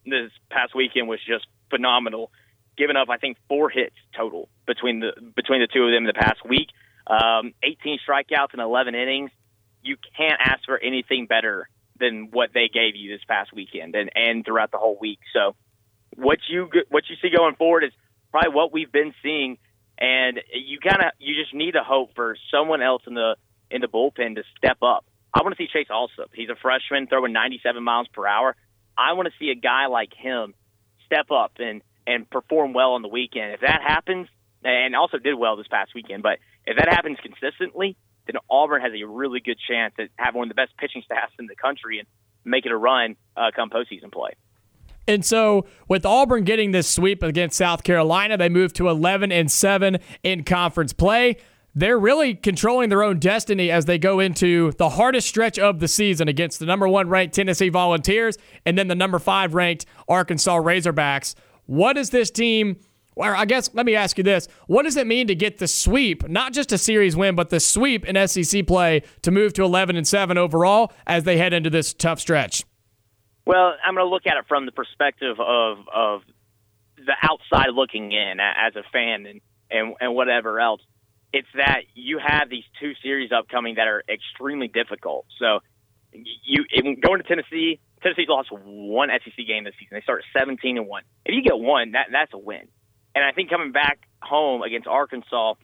Speaker 9: this past weekend was just phenomenal given up, I think, four hits total between the between the two of them in the past week. Um, 18 strikeouts in 11 innings. You can't ask for anything better than what they gave you this past weekend and and throughout the whole week. So what you what you see going forward is probably what we've been seeing, and you kind of you just need to hope for someone else in the in the bullpen to step up. I want to see Chase Allsup. He's a freshman throwing 97 miles per hour. I want to see a guy like him step up and and perform well on the weekend. If that happens, and also did well this past weekend, but if that happens consistently, then Auburn has a really good chance at having one of the best pitching staffs in the country and make it a run uh, come postseason play.
Speaker 2: And so, with Auburn getting this sweep against South Carolina, they move to 11 and 7 in conference play. They're really controlling their own destiny as they go into the hardest stretch of the season against the number one ranked Tennessee Volunteers and then the number five ranked Arkansas Razorbacks. What does this team, or I guess let me ask you this what does it mean to get the sweep, not just a series win, but the sweep in SEC play to move to 11 and 7 overall as they head into this tough stretch?
Speaker 9: Well, I'm going to look at it from the perspective of, of the outside looking in as a fan and, and, and whatever else. It's that you have these two series upcoming that are extremely difficult. So you going to Tennessee, Tennessee's lost one SEC game this season. They start 17 and one. If you get one, that that's a win. And I think coming back home against Arkansas,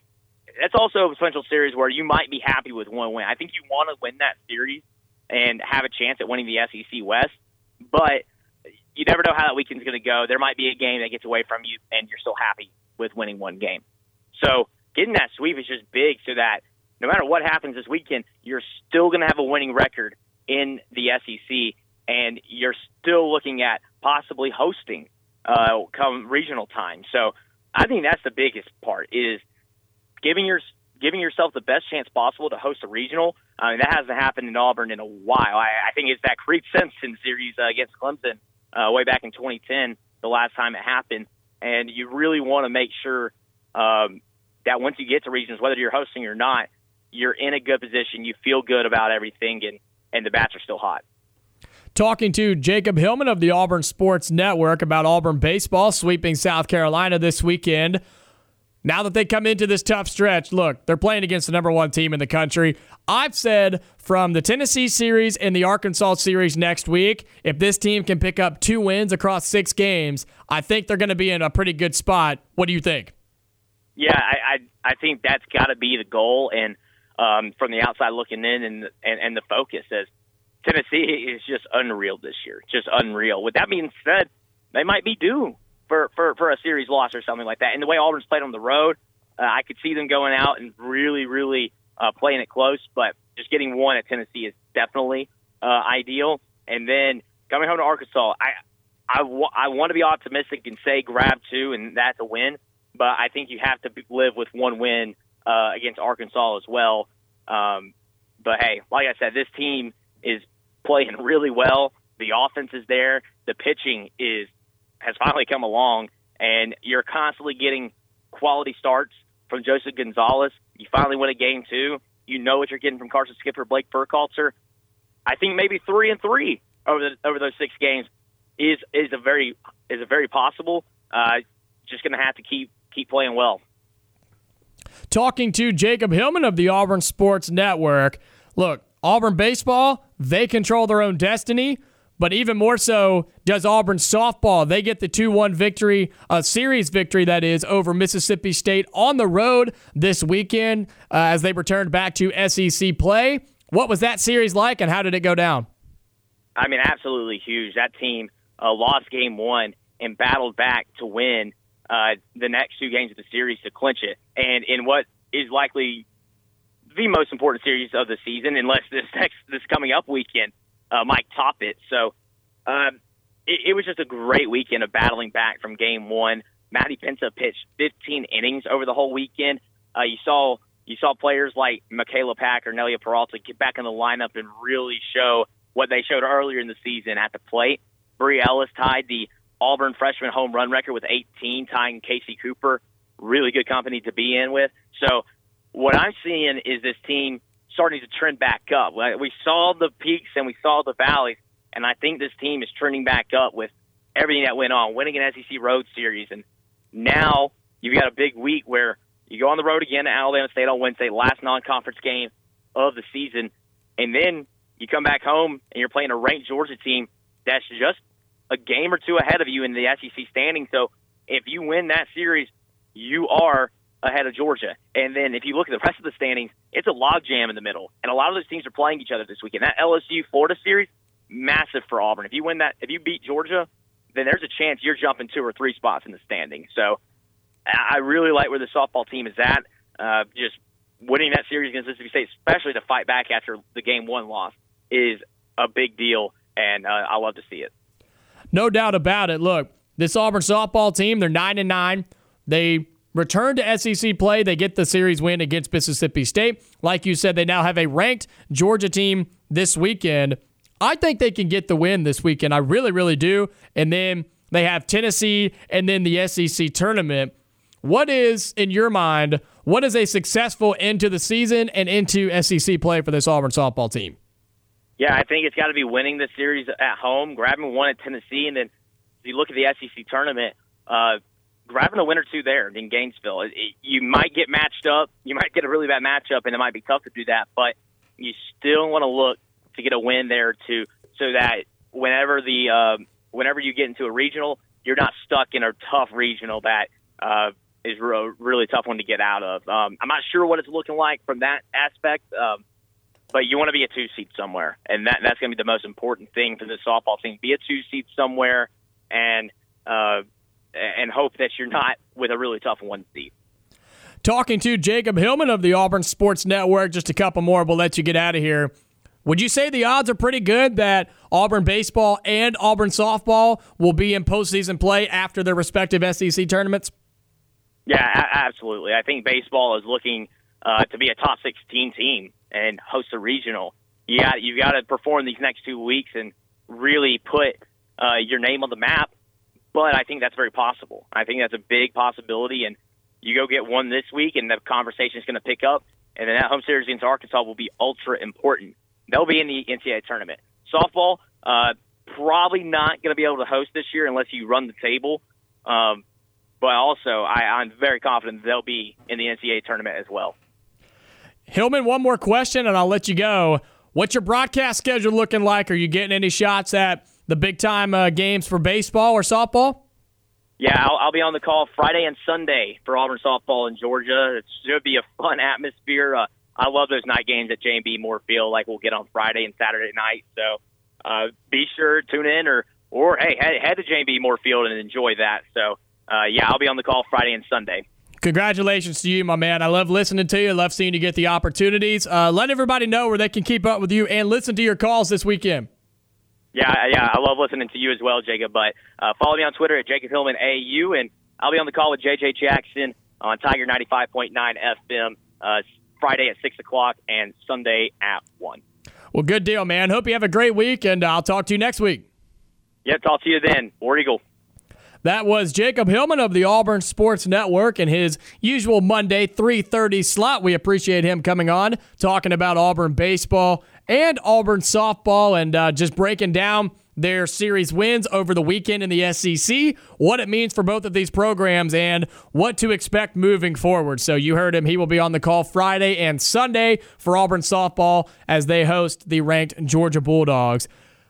Speaker 9: that's also a potential series where you might be happy with one win. I think you want to win that series and have a chance at winning the SEC West. But you never know how that weekend's going to go. There might be a game that gets away from you, and you're still happy with winning one game. So getting that sweep is just big, so that no matter what happens this weekend, you're still going to have a winning record in the SEC, and you're still looking at possibly hosting uh, come regional time. So I think that's the biggest part is giving your giving yourself the best chance possible to host a regional. I mean, that hasn't happened in Auburn in a while. I, I think it's that Creede Simpson series uh, against Clemson uh, way back in 2010, the last time it happened. And you really want to make sure um, that once you get to regions, whether you're hosting or not, you're in a good position. You feel good about everything, and, and the bats are still hot.
Speaker 2: Talking to Jacob Hillman of the Auburn Sports Network about Auburn baseball sweeping South Carolina this weekend. Now that they come into this tough stretch, look, they're playing against the number one team in the country. I've said from the Tennessee series and the Arkansas series next week, if this team can pick up two wins across six games, I think they're going to be in a pretty good spot. What do you think?
Speaker 9: Yeah, I I, I think that's got to be the goal, and um, from the outside looking in, and and, and the focus is Tennessee is just unreal this year, just unreal. With that being said, they might be due for, for, for a series loss or something like that. And the way Auburn's played on the road, uh, I could see them going out and really, really uh, playing it close. But just getting one at Tennessee is definitely uh, ideal. And then coming home to Arkansas, I I, w- I want to be optimistic and say grab two, and that's a win. But I think you have to live with one win uh, against Arkansas as well. Um, but hey, like I said, this team is playing really well. The offense is there. The pitching is has finally come along, and you're constantly getting quality starts from Joseph Gonzalez. You finally win a game too. You know what you're getting from Carson Skipper, Blake Burkhalter. I think maybe three and three over the, over those six games is is a very is a very possible. Uh, just going to have to keep keep playing well.
Speaker 2: Talking to Jacob Hillman of the Auburn Sports Network. Look, Auburn baseball, they control their own destiny. But even more so does Auburn softball. They get the 2 1 victory, a series victory that is, over Mississippi State on the road this weekend uh, as they returned back to SEC play. What was that series like and how did it go down?
Speaker 9: I mean, absolutely huge. That team uh, lost game one and battled back to win uh, the next two games of the series to clinch it. And in what is likely the most important series of the season, unless this next this coming up weekend uh, might top it. So um, it, it was just a great weekend of battling back from game one. Maddie Penta pitched 15 innings over the whole weekend. Uh, you saw you saw players like Michaela Pack or Nelia Peralta get back in the lineup and really show what they showed earlier in the season at the plate. Bri Ellis tied the Auburn freshman home run record with 18, tying Kasey Cooper. Really good company to be in with. So what I'm seeing is this team starting to trend back up. We saw the peaks and we saw the valleys, and I think this team is trending back up with everything that went on, winning an SEC Road Series, and now you've got a big week where you go on the road again to Alabama State on Wednesday, last non-conference game of the season, and then you come back home and you're playing a ranked Georgia team that's just a game or two ahead of you in the SEC standing. So if you win that series, you are ahead of Georgia. And then if you look at the rest of the standings, it's a logjam in the middle. And a lot of those teams are playing each other this weekend. That LSU Florida series, massive for Auburn. If you win that, if you beat Georgia, then there's a chance you're jumping two or three spots in the standing. So I really like where the softball team is at. Uh, just winning that series against Mississippi State, especially to fight back after the game one loss, is a big deal, and uh, I love to see it.
Speaker 2: No doubt about it. Look, this Auburn softball team, they're nine and nine. They return to SEC play. They get the series win against Mississippi State. Like you said, they now have a ranked Georgia team this weekend. I think they can get the win this weekend. I really, really do. And then they have Tennessee and then the SEC tournament. What is, in your mind, what is a successful end to the season and into SEC play for this Auburn softball team?
Speaker 9: Yeah, I think it's got to be winning the series at home, grabbing one at Tennessee, and then if you look at the SEC tournament, uh, grabbing a win or two there in Gainesville. It, it, you might get matched up. You might get a really bad matchup, and it might be tough to do that. But you still want to look to get a win there too, so that whenever the uh, whenever you get into a regional, you're not stuck in a tough regional that uh, is a really tough one to get out of. Um, I'm not sure what it's looking like from that aspect. Um, but you want to be a two seed somewhere, and that that's going to be the most important thing for the softball team. Be a two seed somewhere and uh, and hope that you're not with a really tough one seed.
Speaker 2: Talking to Jacob Hillman of the Auburn Sports Network. Just a couple more. We'll let you get out of here. Would you say the odds are pretty good that Auburn baseball and Auburn softball will be in postseason play after their respective SEC tournaments?
Speaker 9: Yeah, a- absolutely. I think baseball is looking uh, to be a top 16 team and host a regional. You got you got to perform these next two weeks and really put uh, your name on the map. But I think that's very possible. I think that's a big possibility, and you go get one this week, and the conversation is going to pick up, and then that home series against Arkansas will be ultra important. They'll be in the NCAA tournament. Softball, uh, probably not going to be able to host this year unless you run the table. Um, but also, I, I'm very confident they'll be in the NCAA tournament as well.
Speaker 2: Hillman, one more question, and I'll let you go. What's your broadcast schedule looking like? Are you getting any shots at the big time uh, games for baseball or softball?
Speaker 9: Yeah, I'll, I'll be on the call Friday and Sunday for Auburn softball in Georgia. It should be a fun atmosphere. Uh, I love those night games at Jane B. Moore Field, like we'll get on Friday and Saturday night. So uh, be sure to tune in, or or hey, head, head to Jane B. Moore Field and enjoy that. So uh, yeah, I'll be on the call Friday and Sunday.
Speaker 2: Congratulations to you, my man. I love listening to you. I love seeing you get the opportunities. Uh, let everybody know where they can keep up with you and listen to your calls this weekend.
Speaker 9: Yeah, yeah, I love listening to you as well, Jacob. But uh, follow me on Twitter at Jacob Hillman AU, and I'll be on the call with JJ Jackson on Tiger 95.9 FM uh, Friday at 6 o'clock and Sunday at 1.
Speaker 2: Well, good deal, man. Hope you have a great week, and I'll talk to you next week.
Speaker 9: Yep, talk to you then. War Eagle.
Speaker 2: That was Jacob Hillman of the Auburn Sports Network and his usual Monday 3:30 slot. We appreciate him coming on talking about Auburn baseball and Auburn softball and uh, just breaking down their series wins over the weekend in the SEC, what it means for both of these programs, and what to expect moving forward. So, you heard him. He will be on the call Friday and Sunday for Auburn softball as they host the ranked Georgia Bulldogs.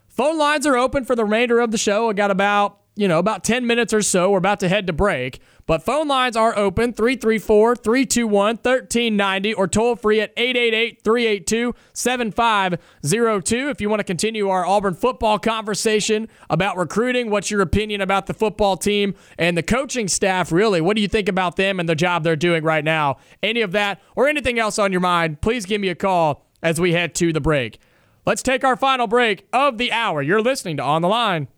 Speaker 2: Phone lines are open for the remainder of the show. I got about you know, about 10 minutes or so. We're about to head to break. But phone lines are open 334 321 1390 or toll free at 888 382 7502. If you want to continue our Auburn football conversation about recruiting, what's your opinion about the football team and the coaching staff, really? What do you think about them and the job they're doing right now? Any of that or anything else on your mind, please give me a call as we head to the break. Let's take our final break of the hour. You're listening to On the Line.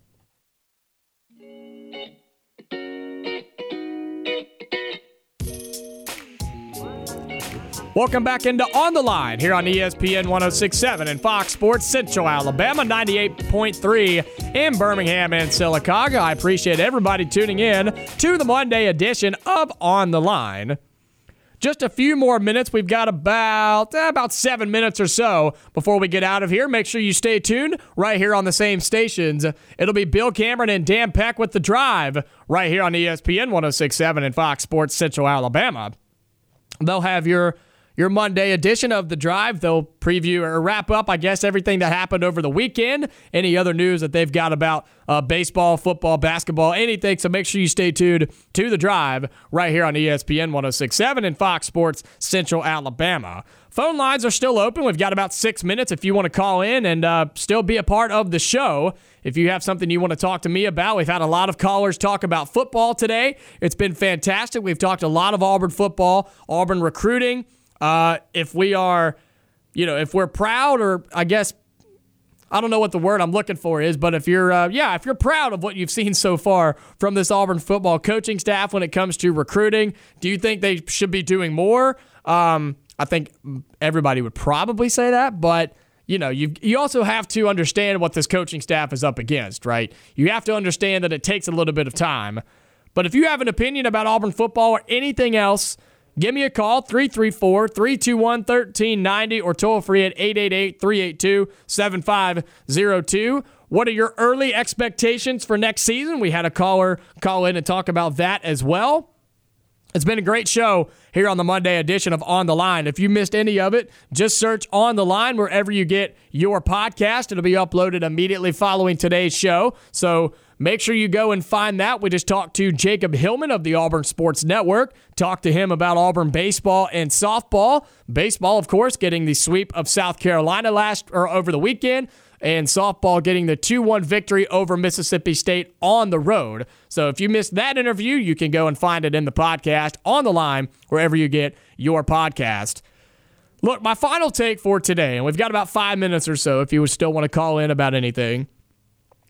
Speaker 2: Welcome back into On the Line here on ESPN 1067 and Fox Sports Central Alabama 98.3 in Birmingham and Sylacauga. I appreciate everybody tuning in to the Monday edition of On the Line. Just a few more minutes. We've got about eh, about seven minutes or so before we get out of here. Make sure you stay tuned right here on the same stations. It'll be Bill Cameron and Dan Peck with the drive right here on ESPN 1067 and Fox Sports Central Alabama. They'll have your your Monday edition of The Drive. They'll preview or wrap up, I guess, everything that happened over the weekend, any other news that they've got about uh, baseball, football, basketball, anything. So make sure you stay tuned to The Drive right here on ESPN 1067 and Fox Sports Central Alabama. Phone lines are still open. We've got about six minutes if you want to call in and uh, still be a part of the show. If you have something you want to talk to me about, we've had a lot of callers talk about football today. It's been fantastic. We've talked a lot of Auburn football, Auburn recruiting. Uh, if we are, you know, if we're proud, or I guess I don't know what the word I'm looking for is, but if you're, uh, yeah, if you're proud of what you've seen so far from this Auburn football coaching staff when it comes to recruiting, do you think they should be doing more? Um, I think everybody would probably say that, but you know, you you also have to understand what this coaching staff is up against, right? You have to understand that it takes a little bit of time. But if you have an opinion about Auburn football or anything else, Give me a call, 334 321 1390, or toll free at 888 382 7502. What are your early expectations for next season? We had a caller call in and talk about that as well. It's been a great show here on the Monday edition of On the Line. If you missed any of it, just search On the Line wherever you get your podcast. It'll be uploaded immediately following today's show. So Make sure you go and find that. We just talked to Jacob Hillman of the Auburn Sports Network. Talked to him about Auburn baseball and softball. Baseball, of course, getting the sweep of South Carolina last or over the weekend and softball getting the 2 1 victory over Mississippi State on the road. So if you missed that interview, you can go and find it in the podcast on the line, wherever you get your podcast. Look, my final take for today, and we've got about five minutes or so if you still want to call in about anything.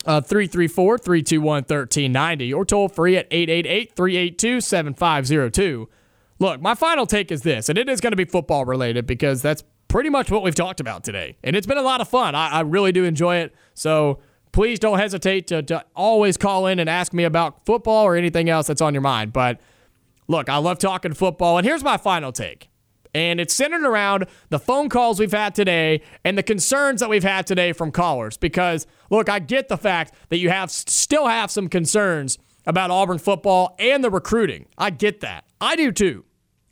Speaker 2: Uh, 334 321 1390 or toll free at 888 382 7502. Look, my final take is this, and it is going to be football related because that's pretty much what we've talked about today. And it's been a lot of fun. I, I really do enjoy it. So please don't hesitate to, to always call in and ask me about football or anything else that's on your mind. But look, I love talking football. And here's my final take. And it's centered around the phone calls we've had today and the concerns that we've had today from callers. Because, look, I get the fact that you have still have some concerns about Auburn football and the recruiting. I get that. I do too.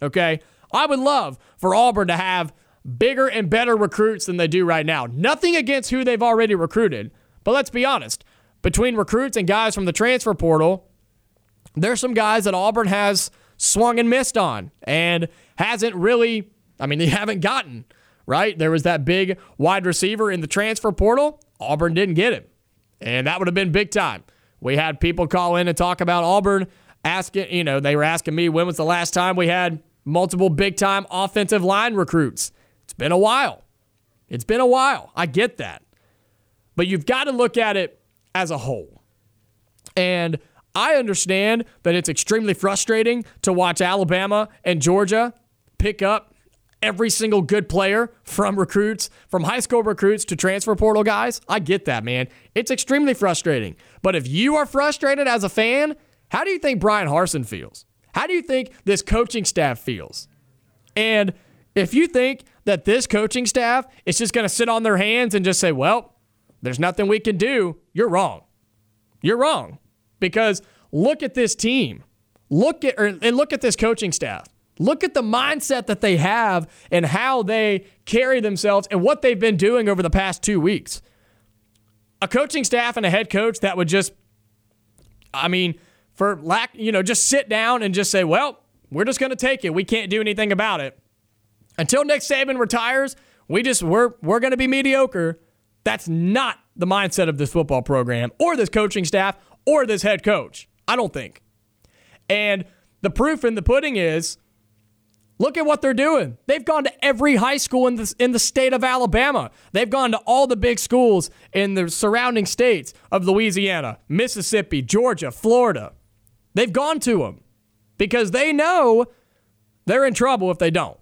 Speaker 2: Okay. I would love for Auburn to have bigger and better recruits than they do right now. Nothing against who they've already recruited, but let's be honest. Between recruits and guys from the transfer portal, there's some guys that Auburn has swung and missed on and hasn't really, I mean, they haven't gotten, right? There was that big wide receiver in the transfer portal. Auburn didn't get him. And that would have been big time. We had people call in and talk about Auburn asking, you know, they were asking me when was the last time we had multiple big time offensive line recruits. It's been a while. It's been a while. I get that. But you've got to look at it as a whole. And I understand that it's extremely frustrating to watch Alabama and Georgia pick up every single good player from recruits, from high school recruits to transfer portal guys. I get that, man. It's extremely frustrating. But if you are frustrated as a fan, how do you think Bryan Harsin feels? How do you think this coaching staff feels? And if you think that this coaching staff is just going to sit on their hands and just say, well, there's nothing we can do, you're wrong. You're wrong. Because look at this team. Look at or, and look at this coaching staff. Look at the mindset that they have and how they carry themselves and what they've been doing over the past 2 weeks. A coaching staff and a head coach that would just I mean, for lack, you know, just sit down and just say, "Well, we're just going to take it. We can't do anything about it." Until Nick Saban retires, we just we're we're going to be mediocre. That's not the mindset of this football program or this coaching staff or this head coach. I don't think. And the proof in the pudding is look at what they're doing. They've gone to every high school in the, in the state of Alabama. They've gone to all the big schools in the surrounding states of Louisiana, Mississippi, Georgia, Florida. They've gone to them because they know they're in trouble if they don't.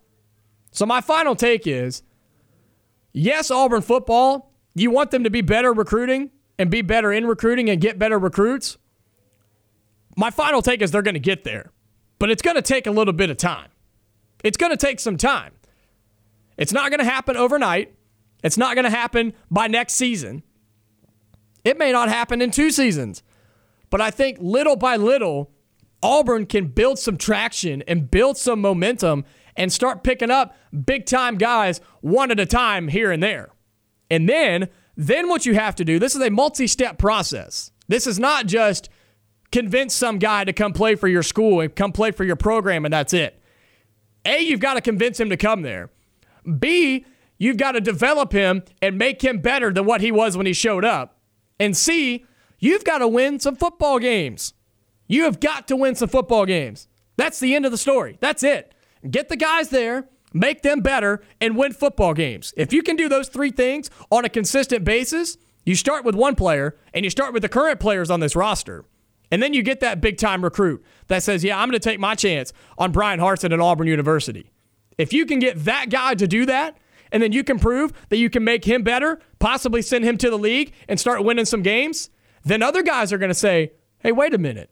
Speaker 2: So my final take is yes, Auburn football, you want them to be better recruiting and be better in recruiting and get better recruits. My final take is they're going to get there, but it's going to take a little bit of time. It's going to take some time. It's not going to happen overnight. It's not going to happen by next season. It may not happen in two seasons. But I think little by little, Auburn can build some traction and build some momentum and start picking up big time guys one at a time here and there. And then, then what you have to do, this is a multi-step process. This is not just convince some guy to come play for your school and come play for your program and that's it. A, you've got to convince him to come there. B, you've got to develop him and make him better than what he was when he showed up. And C, you've got to win some football games. You have got to win some football games. That's the end of the story. That's it. Get the guys there, make them better, and win football games. If you can do those three things on a consistent basis, you start with one player and you start with the current players on this roster. And then you get that big time recruit that says, Yeah, I'm going to take my chance on Bryan Harsin at Auburn University. If you can get that guy to do that, and then you can prove that you can make him better, possibly send him to the league and start winning some games, then other guys are going to say, Hey, wait a minute.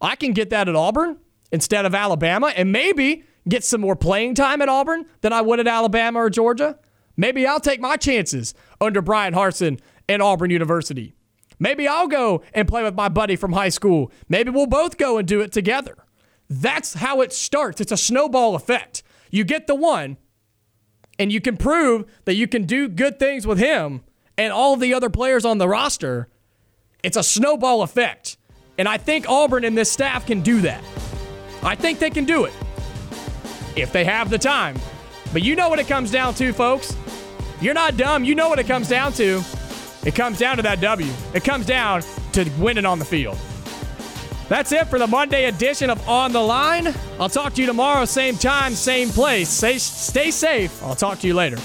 Speaker 2: I can get that at Auburn instead of Alabama. And maybe get some more playing time at Auburn than I would at Alabama or Georgia. Maybe I'll take my chances under Bryan Harsin and Auburn University. Maybe I'll go and play with my buddy from high school. Maybe we'll both go and do it together. That's how it starts. It's a snowball effect. You get the one, and you can prove that you can do good things with him and all the other players on the roster. It's a snowball effect. And I think Auburn and this staff can do that. I think they can do it if they have the time. But you know what it comes down to, folks. You're not dumb. You know what it comes down to. It comes down to that W. It comes down to winning on the field. That's it for the Monday edition of On the Line. I'll talk to you tomorrow, same time, same place. Stay, stay safe. I'll talk to you later.